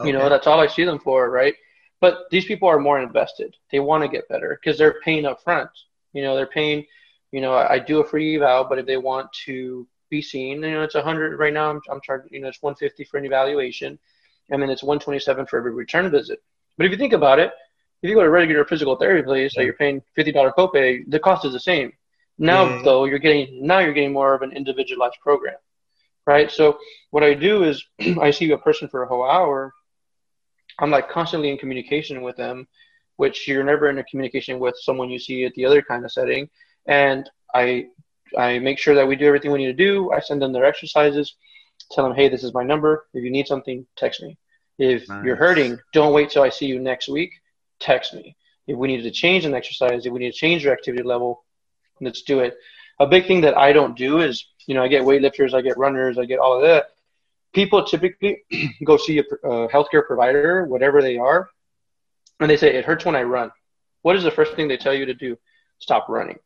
S1: You know, that's all I see them for, right? But these people are more invested. They want to get better because they're paying up front. You know, they're paying, you know, I, I do a free eval, but if they want to be seen, you know, it's 100 right now. I'm, I'm charging, you know, it's 150 for an evaluation, and then it's 127 for every return visit. But if you think about it, if you go to a regular physical therapy place that
S2: Yeah.
S1: you're paying $50 copay, the cost is the same. Now,
S2: Yeah.
S1: though, you're getting now you're getting more of an individualized program, right? So what I do is I see a person for a whole hour. I'm like constantly in communication with them, which you're never in a communication with someone you see at the other kind of setting. And I I make sure that we do everything we need to do. I send them their exercises, tell them, hey, this is my number. If you need something, text me. If
S2: Nice.
S1: you're hurting, don't wait till I see you next week. Text me. If we need to change an exercise, if we need to change your activity level, let's do it. A big thing that I don't do is, you know, I get weightlifters, I get runners, I get all of that. People typically go see a, a healthcare provider, whatever they are, and they say, it hurts when I run. What is the first thing they tell you to do? Stop running.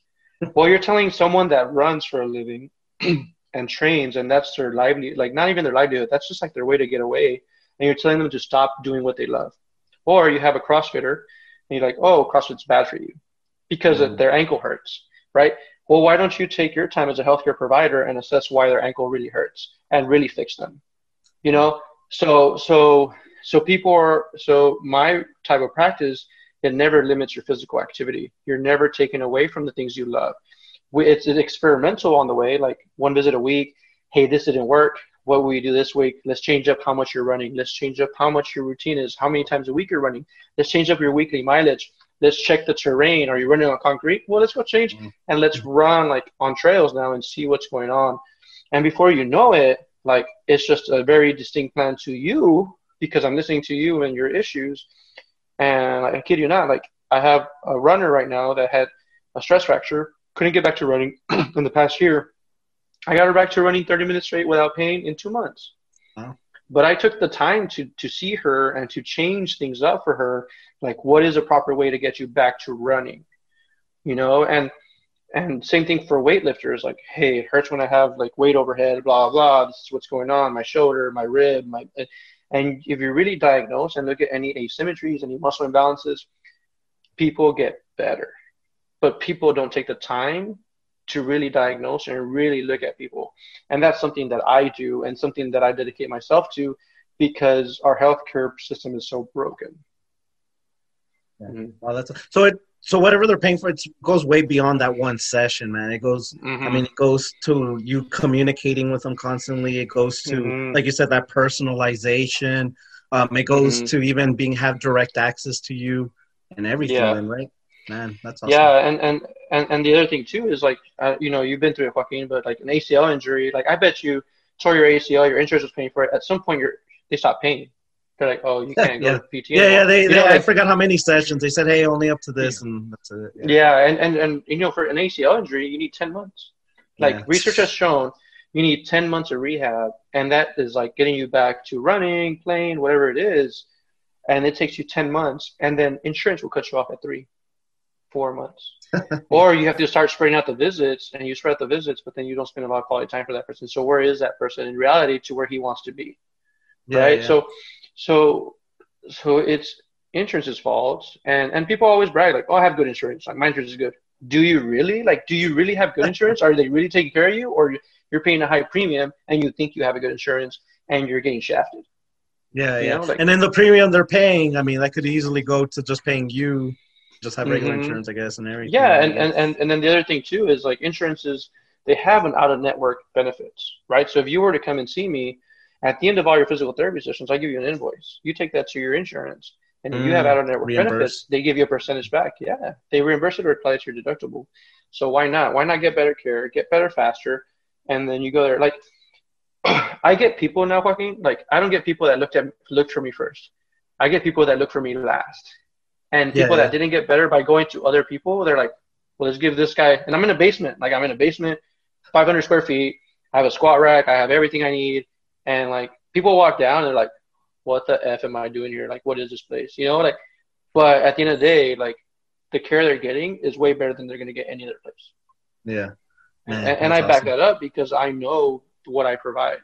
S1: well, you're telling someone that runs for a living and trains and that's their livelihood like not even their livelihood that's just like their way to get away and you're telling them to stop doing what they love or you have a crossfitter and you're like oh crossfit's bad for you because mm. their ankle hurts right well why don't you take your time as a healthcare provider and assess why their ankle really hurts and really fix them you know so so so people are so my type of practice it never limits your physical activity you're never taken away from the things you love it's, it's experimental on the way, like one visit a week. Hey, this didn't work. What will you do this week? Let's change up how much you're running. Let's change up how much your routine is, how many times a week you're running. Let's change up your weekly mileage. Let's check the terrain. Are you running on concrete? Well, let's go change mm-hmm. and let's run like on trails now and see what's going on. And before you know it, like it's just a very distinct plan to you because I'm listening to you and your issues. And like, I kid you not, like I have a runner right now that had a stress fracture couldn't get back to running in the past year. I got her back to running 30 minutes straight without pain in two months. But I took the time to to see her and to change things up for her. Like, what is a proper way to get you back to running? You know, and and same thing for weightlifters. Like, hey, it hurts when I have like weight overhead. Blah blah. This is what's going on. My shoulder, my rib, my. And if you really diagnose and look at any asymmetries, any muscle imbalances, people get better but people don't take the time to really diagnose and really look at people. And that's something that I do and something that I dedicate myself to because our healthcare system is so broken.
S2: Yeah. Mm-hmm. Wow, that's so it so whatever they're paying for it goes way beyond that one session, man. It goes mm-hmm. I mean it goes to you communicating with them constantly. It goes to mm-hmm. like you said that personalization. Um, it goes mm-hmm. to even being have direct access to you and everything, yeah. right? Man, that's awesome.
S1: Yeah, and and and, and the other thing too is like, uh, you know, you've been through it, Joaquin, but like an ACL injury, like I bet you tore your ACL, your insurance was paying for it. At some point, you're they stop paying. They're like, oh, you can't
S2: yeah.
S1: go to PT.
S2: Yeah, yeah. They, they know, I forgot how many sessions. They said, hey, only up to this, and that's it.
S1: Yeah. yeah, and, and and you know, for an ACL injury, you need ten months. Like yeah. research has shown, you need ten months of rehab, and that is like getting you back to running, playing, whatever it is, and it takes you ten months, and then insurance will cut you off at three four months. or you have to start spreading out the visits and you spread out the visits, but then you don't spend a lot of quality time for that person. So where is that person in reality to where he wants to be? Yeah, right. Yeah. So, so, so it's insurance's fault. And, and people always brag like, oh, I have good insurance. Like my insurance is good. Do you really? Like, do you really have good insurance? Are they really taking care of you? Or you're paying a high premium and you think you have a good insurance and you're getting shafted?
S2: Yeah, you yeah. Know, like, and then the premium they're paying, I mean, that could easily go to just paying you just have regular mm-hmm. insurance, I guess, and everything.
S1: Yeah, and, and, and, and then the other thing too is like insurances, they have an out of network benefits, right? So if you were to come and see me at the end of all your physical therapy sessions, I give you an invoice. You take that to your insurance, and mm, you have mm, out of network benefits. They give you a percentage back. Yeah, they reimburse it or apply it to your deductible. So why not? Why not get better care, get better faster, and then you go there. Like I get people now, fucking like I don't get people that looked at looked for me first. I get people that look for me last. And people yeah, yeah. that didn't get better by going to other people, they're like, well, let's give this guy, and I'm in a basement. Like, I'm in a basement, 500 square feet. I have a squat rack. I have everything I need. And like, people walk down, and they're like, what the F am I doing here? Like, what is this place? You know, like, but at the end of the day, like, the care they're getting is way better than they're going to get any other place.
S2: Yeah.
S1: Man, and, and I back that up because I know what I provide.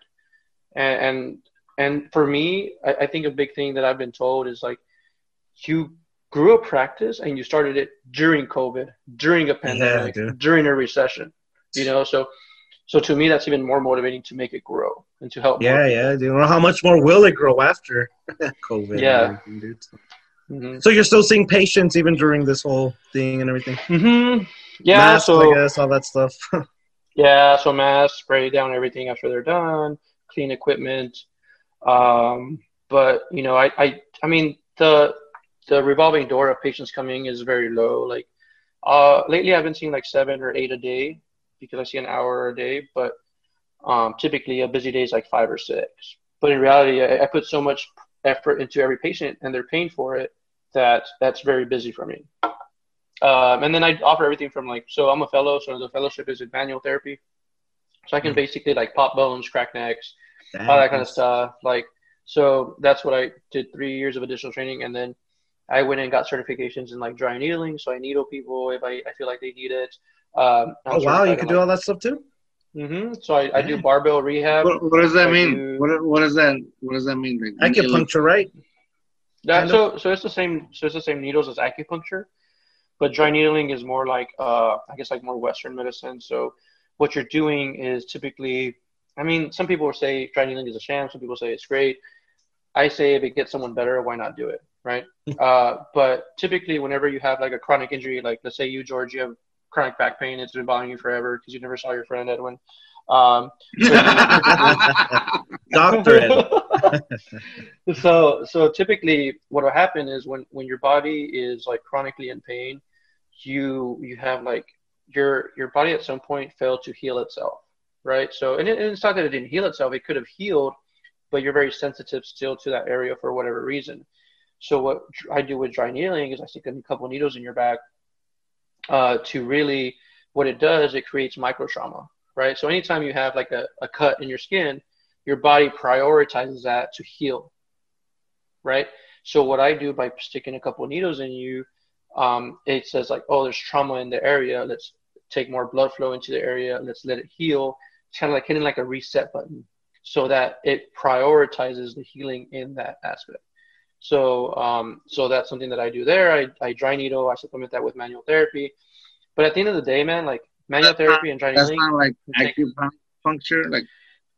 S1: And, and, and for me, I, I think a big thing that I've been told is like, you grew a practice and you started it during COVID, during a pandemic, yeah, during a recession. You know, so so to me that's even more motivating to make it grow and to help.
S2: Yeah, yeah. Do you know how much more will it grow after COVID?
S1: Yeah.
S2: Mm-hmm. So you're still seeing patients even during this whole thing and everything.
S1: Mm-hmm. Yeah. Masks, so
S2: I guess all that stuff.
S1: yeah. So masks, spray down everything after they're done, clean equipment. Um, but you know, I, I, I mean, the the revolving door of patients coming is very low. Like uh, lately, I've been seeing like seven or eight a day because I see an hour a day. But um, typically, a busy day is like five or six. But in reality, I, I, put so much effort into every patient, and they're paying for it that that's very busy for me. Um, and then I offer everything from like so I'm a fellow, so the fellowship is in manual therapy. So I can mm-hmm. basically like pop bones, crack necks, all that kind of stuff. Like so that's what I did three years of additional training, and then I went and got certifications in like dry needling, so I needle people if I, I feel like they need it. Um,
S2: oh wow, you can like, do all that stuff too.
S1: hmm So I, I do barbell rehab.
S3: What, what does that
S1: I
S3: mean?
S1: do-
S3: What what does that what does that mean? Like,
S2: Acupuncture, right?
S1: That,
S2: kind
S1: so so it's the same so it's the same needles as acupuncture, but dry needling is more like uh I guess like more Western medicine. So what you're doing is typically I mean some people will say dry needling is a sham, some people say it's great. I say if it gets someone better, why not do it, right? uh, but typically whenever you have like a chronic injury, like let's say you George, you have chronic back pain, it's been bothering you forever because you never saw your friend Edwin. Um,
S2: Doctor Ed.
S1: so so typically what will happen is when when your body is like chronically in pain you you have like your your body at some point failed to heal itself right so and, it, and it's not that it didn't heal itself it could have healed but you're very sensitive still to that area for whatever reason so what i do with dry needling is i stick a couple needles in your back uh, to really what it does it creates micro trauma right? So anytime you have like a, a cut in your skin your body prioritizes that to heal right? So what i do by sticking a couple needles in you um, it says like oh there's trauma in the area let's take more blood flow into the area let's let it heal. It's kind of like hitting like a reset button so that it prioritizes the healing in that aspect so um, so that's something that i do there I, I dry needle i supplement that with manual therapy but at the end of the day man like manual
S3: That's not-
S1: therapy and dry
S3: That's
S1: needling
S3: not like acupuncture, like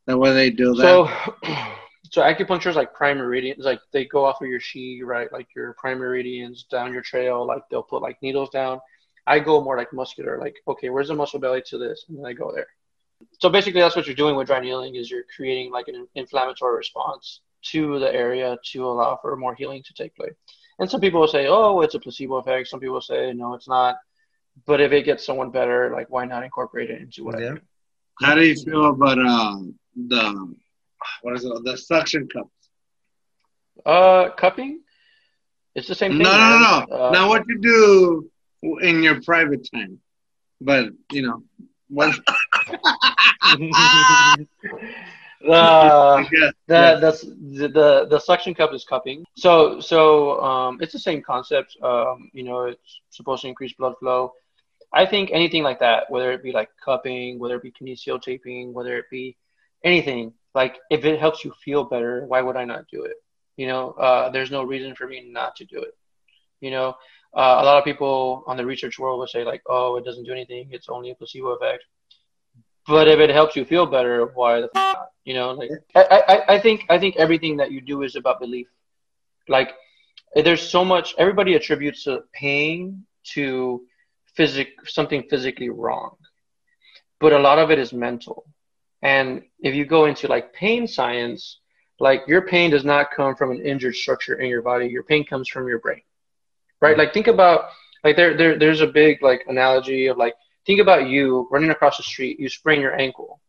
S3: the way they do that.
S1: So, so acupuncture is like prime meridians. Like they go off of your chi, right? Like your prime meridians down your trail. Like they'll put like needles down. I go more like muscular. Like okay, where's the muscle belly to this, and then I go there. So basically, that's what you're doing with dry needling is you're creating like an inflammatory response to the area to allow for more healing to take place. And some people will say, oh, it's a placebo effect. Some people say, no, it's not. But if it gets someone better, like why not incorporate it into what I
S2: Yeah.
S1: do?
S3: How do you feel about um, the what is it? The suction cups?
S1: Uh, cupping. It's the same thing.
S3: no, no,
S1: man.
S3: no.
S1: Uh,
S3: now what you do in your private time, but you know, what?
S1: the
S3: yeah,
S1: the, the the the suction cup is cupping. So so um, it's the same concept. Um, you know, it's supposed to increase blood flow. I think anything like that, whether it be like cupping, whether it be kinesio taping, whether it be anything, like if it helps you feel better, why would I not do it? You know, uh, there's no reason for me not to do it. You know, uh, a lot of people on the research world will say like, oh, it doesn't do anything. It's only a placebo effect. But if it helps you feel better, why the f- not? You know, like I, I, I think I think everything that you do is about belief. Like there's so much everybody attributes pain to physic something physically wrong. But a lot of it is mental. And if you go into like pain science, like your pain does not come from an injured structure in your body. Your pain comes from your brain. Right? Like think about like there, there there's a big like analogy of like think about you running across the street, you sprain your ankle,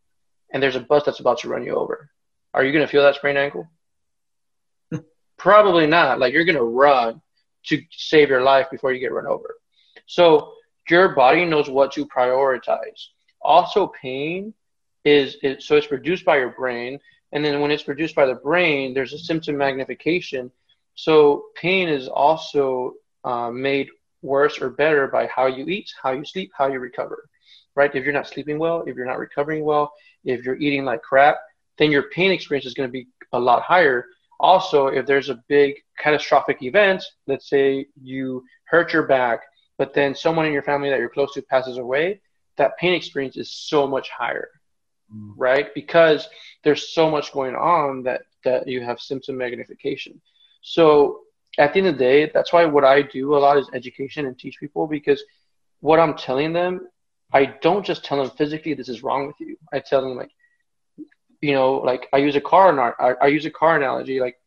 S1: and there's a bus that's about to run you over. Are you gonna feel that sprained ankle? Probably not. Like you're gonna run to save your life before you get run over. So your body knows what to prioritize. Also, pain is, is so it's produced by your brain, and then when it's produced by the brain, there's a symptom magnification. So pain is also uh, made worse or better by how you eat, how you sleep, how you recover. Right? If you're not sleeping well, if you're not recovering well, if you're eating like crap, then your pain experience is going to be a lot higher. Also, if there's a big catastrophic event, let's say you hurt your back, but then someone in your family that you're close to passes away, that pain experience is so much higher,
S2: Mm.
S1: right? Because there's so much going on that that you have symptom magnification. So at the end of the day, that's why what I do a lot is education and teach people because what I'm telling them, I don't just tell them physically this is wrong with you. I tell them like, you know, like I use a car I, I use a car analogy like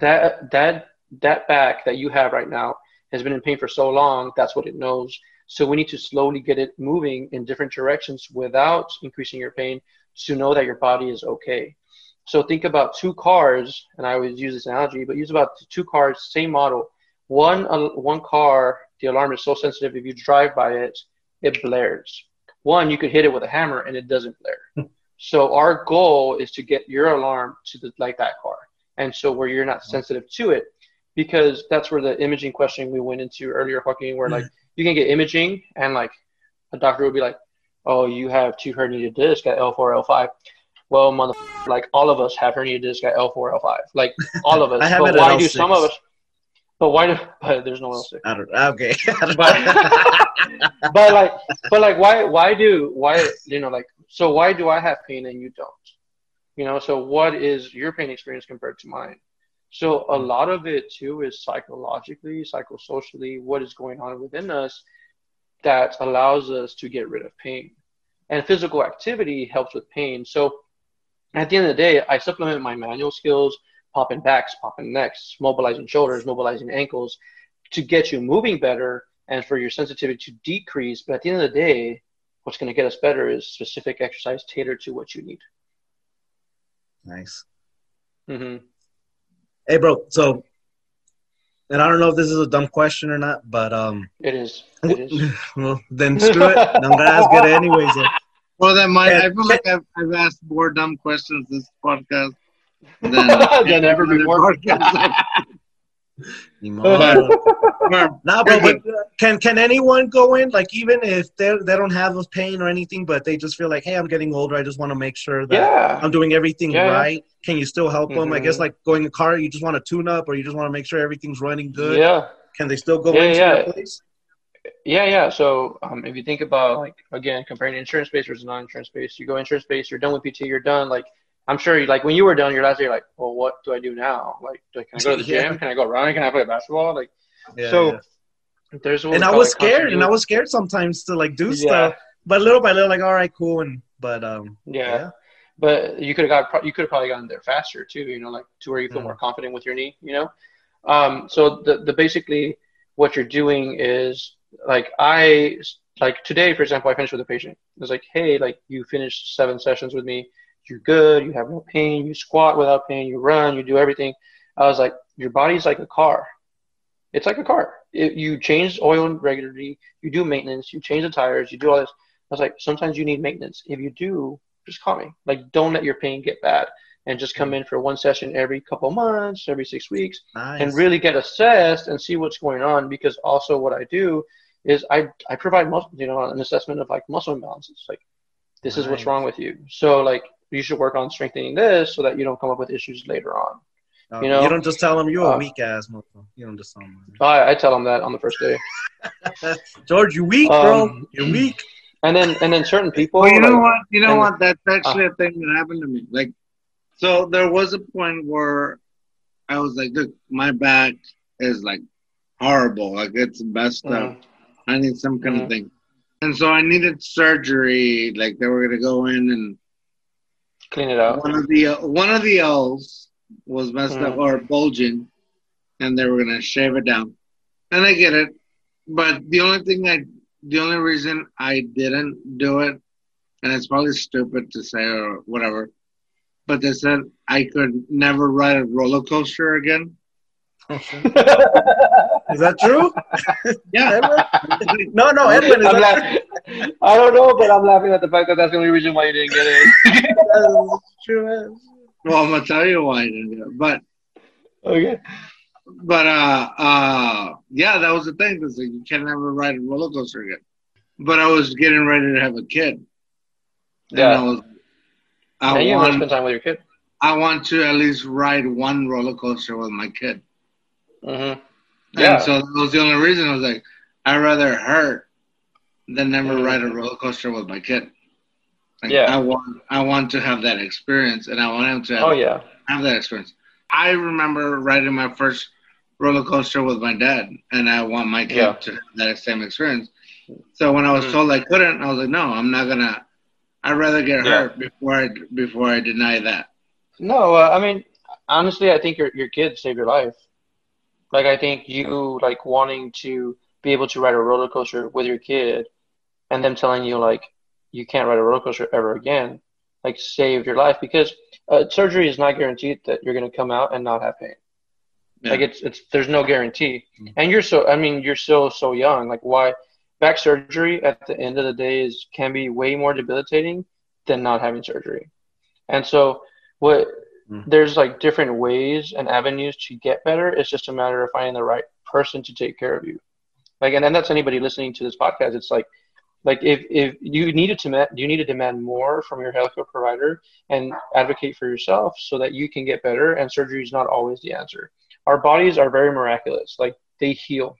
S1: that that that back that you have right now has been in pain for so long, that's what it knows. So we need to slowly get it moving in different directions without increasing your pain to know that your body is okay. So think about two cars, and I always use this analogy, but use about two cars, same model. One uh, one car, the alarm is so sensitive. If you drive by it, it blares. One, you could hit it with a hammer and it doesn't blare. Hmm. so our goal is to get your alarm to the, like that car, and so where you're not hmm. sensitive to it, because that's where the imaging question we went into earlier, Joaquin, where like hmm. you can get imaging and like a doctor would be like, oh, you have two herniated discs at L4, L5. Well, mother, like all of us have herniated disc at L4, L5. Like all of us.
S2: I have
S1: but
S2: it
S1: why do
S2: L6.
S1: some of us? But why do? But there's no L6.
S2: I don't. Know. Okay.
S1: But but like but like why why do why you know like so why do I have pain and you don't? You know, so what is your pain experience compared to mine? So a hmm. lot of it too is psychologically, psychosocially, what is going on within us that allows us to get rid of pain. And physical activity helps with pain. So at the end of the day, I supplement my manual skills, popping backs, popping necks, mobilizing shoulders, mobilizing ankles to get you moving better and for your sensitivity to decrease. But at the end of the day, what's going to get us better is specific exercise tailored to what you need.
S2: nice.
S1: hmm
S2: Hey, bro. So, and I don't know if this is a dumb question or not, but um,
S1: It is. It is.
S2: well, then screw it. I'm gonna ask it anyways.
S3: Well, then, Mike,
S2: Yeah.
S3: I feel like I've, I've asked more dumb questions this podcast than,
S1: Than ever
S3: other
S1: before.
S3: podcasts.
S2: Ni Nah, bro, but uh, can can anyone go in like even if they they don't have a pain or anything, but they just feel like, hey, I'm getting older. I just want to make sure that
S1: Yeah.
S2: I'm doing everything
S1: Yeah.
S2: right. Can you still help them? I guess like going a car, you just want to tune up, or you just want to make sure everything's running good.
S1: Yeah.
S2: Can they still go
S1: Yeah,
S2: into
S1: yeah.
S2: your place?
S1: Yeah, yeah. So um, if you think about like again comparing insurance space versus non-insurance space, you go insurance space, you're done with PT, you're done. Like I'm sure, you, like when you were done your last day, you're like, well, what do I do now? Like, do I, can I go to the
S2: Yeah.
S1: gym? Can I go running? Can I play basketball? Like,
S2: Yeah,
S1: so
S2: yeah.
S1: there's
S2: and I was scared, and I was scared sometimes to like do
S1: Yeah.
S2: stuff, but little by little, like, all right, cool, and but um,
S1: yeah.
S2: yeah,
S1: But you could have got you could have probably gotten there faster too. You know, like to where you feel
S2: Mm.
S1: more confident with your knee. You know, um, so the the basically what you're doing is like I like today, for example, I finished with a patient. It was like, hey, like you finished seven sessions with me. You're good. You have no pain. You squat without pain. You run. You do everything. I was like, your body's like a car. It's like a car. It, you change oil regularly. You do maintenance. You change the tires. You do all this. I was like, sometimes you need maintenance. If you do, just call me. Like, don't let your pain get bad, and just come in for one session every couple months, every six weeks,
S2: nice.
S1: and really get assessed and see what's going on. Because also, what I do is I I provide muscle, you know, an assessment of like muscle imbalances. Like, this is what's wrong with you. So like, you should work on strengthening this so that you don't come up with issues later on.
S2: Uh,
S1: you know,
S2: you don't just tell them you're a
S1: uh,
S2: weak ass motherfucker. You don't just tell them.
S1: I, I tell them that on the first day.
S2: George, you weak, bro.
S1: Um,
S2: You're weak.
S1: And then and then certain people.
S3: Well, you know
S1: like-
S3: what? You know what? That's actually a thing that happened to me. Like, so there was a point where I was like, "Look, my back is like horrible. Like it's messed up.
S1: Mm,
S3: I need some kind of thing." And so I needed surgery. Like they were gonna go in and
S1: clean it out.
S3: one of the one of the L's was messed up
S1: Mhm.
S3: or bulging, and they were gonna shave it down. And I get it, but the only thing I, the only reason I didn't do it, and it's probably stupid to say or whatever, but they said I could never ride a roller coaster again.
S2: Is that true?
S3: Yeah,
S2: Edwin? No, no, Edwin. Is
S1: I'm
S2: that
S1: laughing. I don't know, but I'm laughing at the fact that that's the only reason why you didn't get it.
S2: true?
S3: well, I'm gonna tell you why I didn't do it, but
S1: okay.
S3: but uh uh yeah, that was the thing. Because like, you can never ride a roller coaster again. But I was getting ready to have a kid. And
S1: Yeah.
S3: I was. I
S1: and you want to spend time with your kid.
S3: I want to at least ride one roller coaster with my kid.
S1: Mm-hmm.
S3: And
S1: Yeah.
S3: so that was the only reason I was like, I'd rather hurt than never
S1: Mhm.
S3: ride a roller coaster with my kid. Like,
S1: Yeah.
S3: I want I want to have that experience, and I want him to have,
S1: Oh yeah.
S3: have that experience. I remember riding my first roller coaster with my dad, and I want my kid
S1: Yeah.
S3: to have that same experience. So when I was
S1: Mhm.
S3: told I couldn't, I was like, no, I'm not gonna. I'd rather get
S1: Yeah.
S3: hurt before I before I deny that.
S1: No, uh, I mean, honestly, I think your your kid saved your life. Like, I think you like wanting to be able to ride a roller coaster with your kid, and them telling you like you can't ride a roller coaster ever again, like saved your life because uh, surgery is not guaranteed that you're going to come out and not have pain.
S3: Yeah.
S1: Like it's it's there's no guarantee, and you're so I mean you're still so young. Like why back surgery at the end of the day is can be way more debilitating than not having surgery, and so what
S2: Mhm.
S1: there's like different ways and avenues to get better. It's just a matter of finding the right person to take care of you. Like and then that's anybody listening to this podcast. It's like Like if, if you needed to you need to demand more from your healthcare provider and advocate for yourself so that you can get better. And surgery is not always the answer. Our bodies are very miraculous. Like they heal,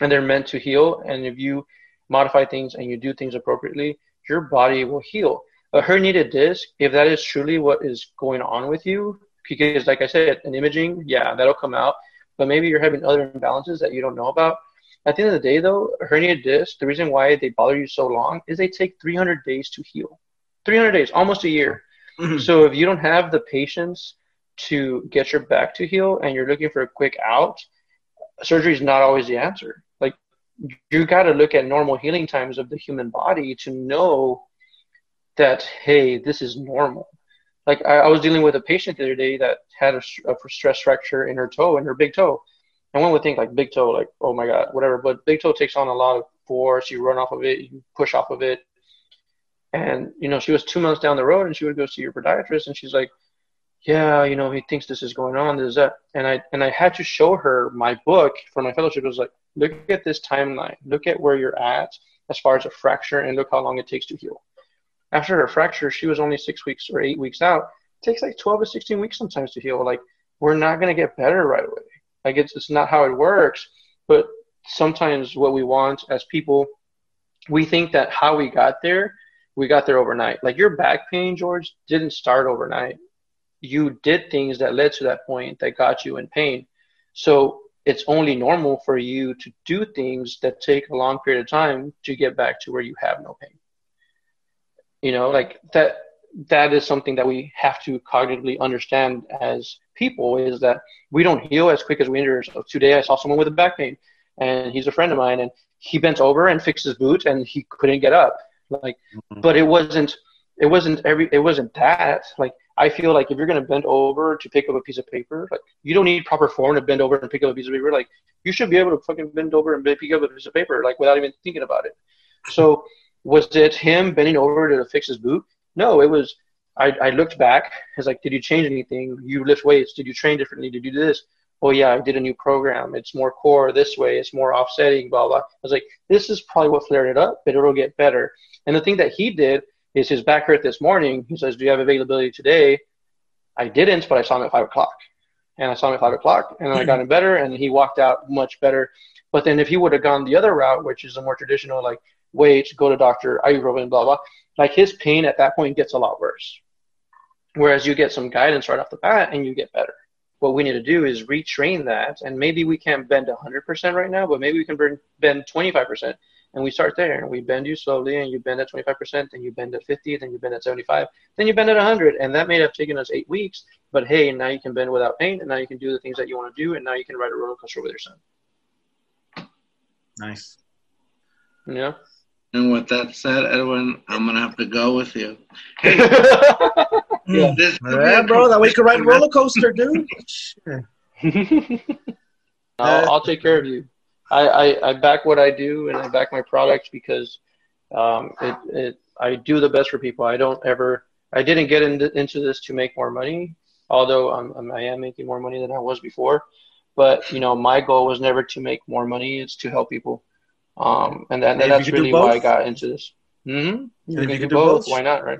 S1: and they're meant to heal. And if you modify things and you do things appropriately, your body will heal. A herniated disc, if that is truly what is going on with you, because like I said, an imaging, yeah, that'll come out. But maybe you're having other imbalances that you don't know about at the end of the day, though, herniated disc, the reason why they bother you so long is they take 300 days to heal. 300 days, almost a year. Mm-hmm. So if you don't have the patience to get your back to heal and you're looking for a quick out, surgery is not always the answer. You got to look at normal healing times of the human body to know that hey, this is normal. Like I, I was dealing with a patient the other day that had a, a stress fracture in her toe, in her big toe and one would think like big toe, like oh my god, whatever. But big toe takes on a lot of force. You run off of it, you push off of it. And you know, she was two months down the road, and she would go see your podiatrist, and she's like, "Yeah, you know, he thinks this is going on, this is that." And I and I had to show her my book for my fellowship. It was like, look at this timeline, look at where you're at as far as a fracture, and look how long it takes to heal. After her fracture, she was only six weeks or eight weeks out. It takes like 12 to 16 weeks sometimes to heal. Like, we're not going to get better right away. Like it's it's not how it works. But sometimes what we want as people, we think that how we got there, we got there overnight. Like your back pain, George, didn't start overnight. You did things that led to that point that got you in pain. So it's only normal for you to do things that take a long period of time to get back to where you have no pain. You know, like that that is something that we have to cognitively understand as people is that we don't heal as quick as we injure So Today I saw someone with a back pain and he's a friend of mine and he bent over and fixed his boot and he couldn't get up. Like, mm-hmm. but it wasn't, it wasn't every, it wasn't that. Like, I feel like if you're going to bend over to pick up a piece of paper, like you don't need proper form to bend over and pick up a piece of paper. Like you should be able to fucking bend over and pick up a piece of paper, like without even thinking about it. So was it him bending over to fix his boot? No, it was. I, I looked back. It's like, did you change anything? You lift weights. Did you train differently? Did you do this? Oh yeah, I did a new program. It's more core this way. It's more offsetting. Blah blah. I was like, this is probably what flared it up, but it'll get better. And the thing that he did is his back hurt this morning. He says, do you have availability today? I didn't, but I saw him at five o'clock, and I saw him at five o'clock, and then I got mm-hmm. him better, and he walked out much better. But then if he would have gone the other route, which is a more traditional, like wait, go to doctor, ibuprofen, blah blah, like his pain at that point gets a lot worse. Whereas you get some guidance right off the bat and you get better. What we need to do is retrain that, and maybe we can't bend 100% right now, but maybe we can bend 25%. And we start there, and we bend you slowly, and you bend at 25%, then you bend at 50, then you bend at 75, then you bend at 100, and that may have taken us eight weeks. But hey, now you can bend without pain, and now you can do the things that you want to do, and now you can ride a roller coaster with your son.
S2: Nice.
S1: Yeah.
S3: And with that said, Edwin, I'm gonna have to go with you.
S2: Hey, yeah, yeah bro, that way you can ride a roller coaster, dude.
S1: I'll, I'll, take care of you. I, I, I, back what I do and I back my products because um, it, it I do the best for people. I don't ever I didn't get into, into this to make more money, although I'm, I'm making more money than I was before. But you know, my goal was never to make more money; it's to help people. Um, and, that, and that's really why I got into this. Mm-hmm. You can do, do both. both. Why not, right?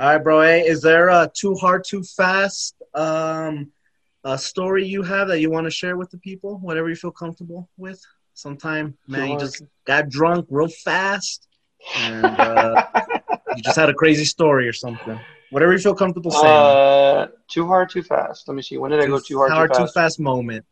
S2: All right, bro. Hey, is there a too hard, too fast um, a story you have that you want to share with the people? Whatever you feel comfortable with. Sometime, man, you just got drunk real fast, and uh, you just had a crazy story or something. Whatever you feel comfortable saying.
S1: Uh, too hard, too fast. Let me see. When did too I go too hard,
S2: hard
S1: too fast?
S2: too fast moment,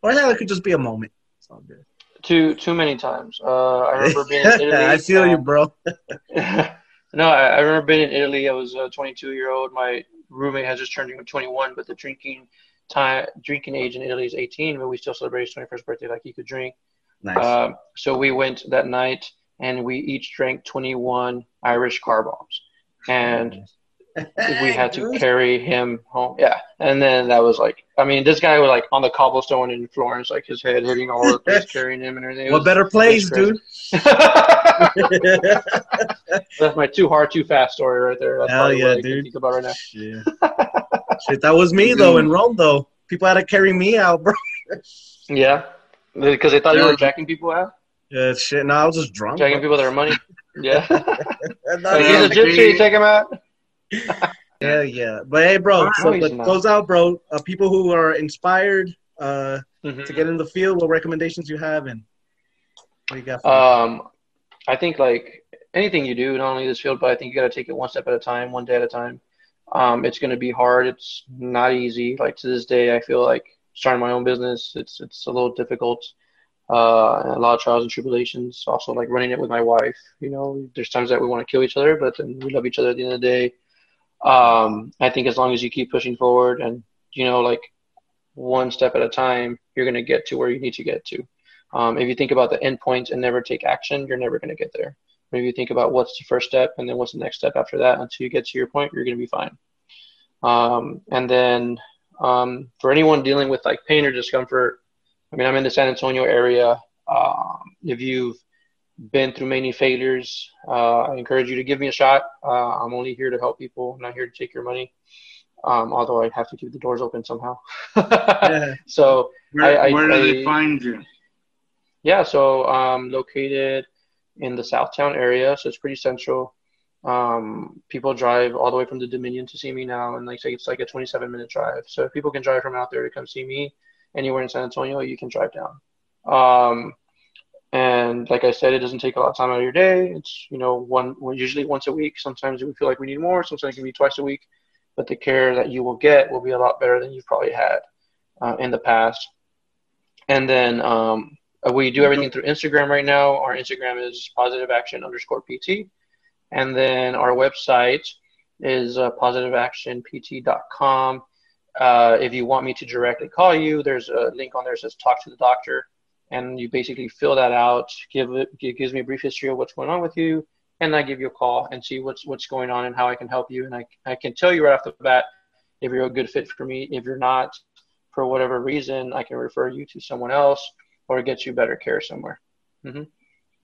S2: or it could just be a moment. It's all good.
S1: Too too many times. Uh, I remember being in Italy.
S2: I feel um, you, bro.
S1: no, I, I, remember being in Italy. I was a 22 year old. My roommate has just turned 21, but the drinking time drinking age in Italy is 18, but we still celebrate his 21st birthday like he could drink. Nice. Uh, so we went that night and we each drank 21 Irish car bombs, and we had to carry him home. Yeah, and then that was like, I mean, this guy was like on the cobblestone in Florence, like his head hitting all the place, carrying him and everything.
S2: What better place, dude?
S1: That's my too hard, too fast story right there. That's
S2: Hell yeah, dude. Think about right now. Shit. Shit, that was me though in Rome though. People had to carry me out, bro.
S1: yeah, because they thought you were jacking people out.
S2: Yeah, shit. No, I was just drunk.
S1: Taking people their money. Yeah. Like, he's a gypsy. Take him out.
S2: yeah, yeah. But hey, bro.
S1: No,
S2: So, close out, bro. Uh, people who are inspired uh,
S1: Mhm.
S2: to get in the field, what recommendations you have, and what you got? For
S1: Um, I think like anything you do, not only this field, but I think you got to take it one step at a time, one day at a time. Um, it's going to be hard. It's not easy. Like to this day, I feel like starting my own business, it's it's a little difficult. Uh, a lot of trials and tribulations. Also, like running it with my wife. You know, there's times that we want to kill each other, but then we love each other at the end of the day. Um, I think as long as you keep pushing forward and you know, like one step at a time, you're going to get to where you need to get to. Um, if you think about the end point and never take action, you're never going to get there. Maybe you think about what's the first step and then what's the next step after that until you get to your point, you're going to be fine. Um, and then um, for anyone dealing with like pain or discomfort, I mean, I'm in the San Antonio area. Um, if you've been through many failures, uh, I encourage you to give me a shot. Uh, I'm only here to help people, I'm not here to take your money. Um, although I have to keep the doors open somehow.
S2: Yeah.
S1: so
S3: Where,
S1: I- I-
S3: where do they
S1: I-
S3: find you?
S1: yeah, so um, located in the Southtown area, so it's pretty central. Um, people drive all the way from the Dominion to see me now, and like say it's like a 27 minute drive. So if people can drive from out there to come see me anywhere in San Antonio, you can drive down. Um, and like I said, it doesn't take a lot of time out of your day. It's you know one usually once a week. Sometimes we feel like we need more. Sometimes it can be twice a week. But the care that you will get will be a lot better than you've probably had uh, in the past. And then um, uh, we do everything through Instagram right now. Our Instagram is positive action underscore PT. And then our website is uh, positiveactionpt.com. Uh, if you want me to directly call you, there's a link on there that says talk to the doctor. And you basically fill that out, give it, it gives me a brief history of what's going on with you, and I give you a call and see what's what's going on and how I can help you. And I, I can tell you right off the bat if you're a good fit for me. If you're not, for whatever reason, I can refer you to someone else or get you better care somewhere.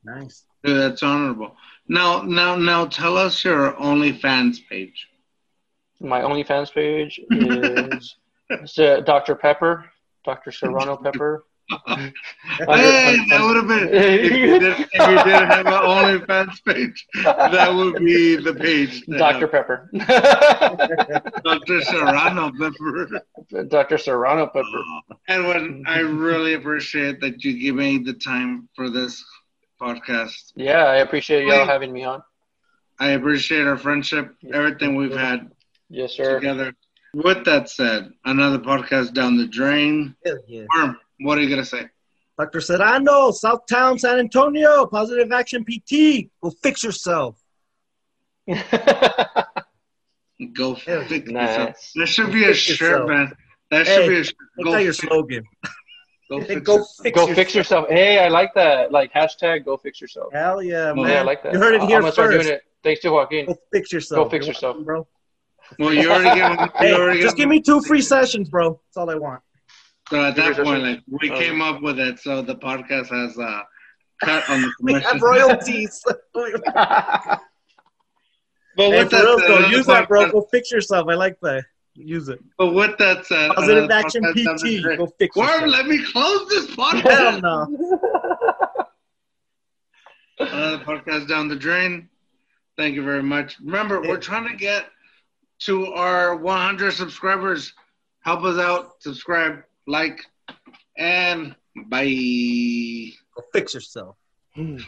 S2: nice.
S3: Dude, that's honorable. Now, now, now, tell us your OnlyFans page.
S1: My OnlyFans page is uh, Dr. Pepper, Dr. Serrano Pepper.
S3: Hey, that would have been if you did, if you did have an OnlyFans page, that would be the page.
S1: Dr.
S3: have.
S1: Pepper.
S3: Dr. Serrano Pepper.
S1: Dr. Serrano Pepper.
S3: Uh, Edwin, I really appreciate that you give me the time for this podcast.
S1: Yeah, I appreciate y'all having me on.
S3: I appreciate our friendship, everything we've had
S1: Yes, sir.
S3: together. With that said, another podcast down the drain.
S2: Hell yeah.
S3: Worm, what are you gonna say?
S2: Dr. Serrano, Southtown, San Antonio, Positive Action PT. Go fix yourself.
S3: Go
S2: Hell yeah.
S3: fix yourself.
S1: nice.
S3: That should be a shirt,
S2: yourself.
S3: man. That should
S2: Hey,
S3: be a shirt.
S2: Make
S3: Go,
S2: that your slogan.
S3: go fix
S2: go
S3: yourself.
S2: fix
S1: Go
S2: yourself.
S1: fix yourself. Hey, I like that. Like hashtag go fix yourself.
S2: Hell yeah, man.
S1: Yeah, I like that.
S2: You heard it here
S1: I'm
S2: here
S1: gonna start
S2: first.
S1: doing it. Thanks to Joaquin.
S2: Go fix yourself.
S1: Go fix
S2: You're
S1: yourself.
S2: welcome, bro.
S3: Well, you already gave him. You
S2: Hey,
S3: already
S2: just give me two free sessions, bro. That's all I want.
S3: So at that point, like we
S1: Oh.
S3: came up with it, so the podcast has uh, cut on the
S2: We
S3: commission.
S2: have royalties.
S3: But
S2: hey,
S3: with
S2: for
S3: that
S2: real
S3: said,
S2: though, use that, bro. Go fix yourself. I like that. Use it.
S3: But with that said,
S2: Positive
S3: another
S2: Action
S3: podcast down the
S2: PT. Go fix
S3: Worm, let me close this
S2: Hell
S3: podcast.
S2: no.
S3: Another podcast down the drain. Thank you very much. Remember, we're trying to get to our 100 subscribers. Help us out. Subscribe, like, and bye.
S2: Go fix yourself. Mm.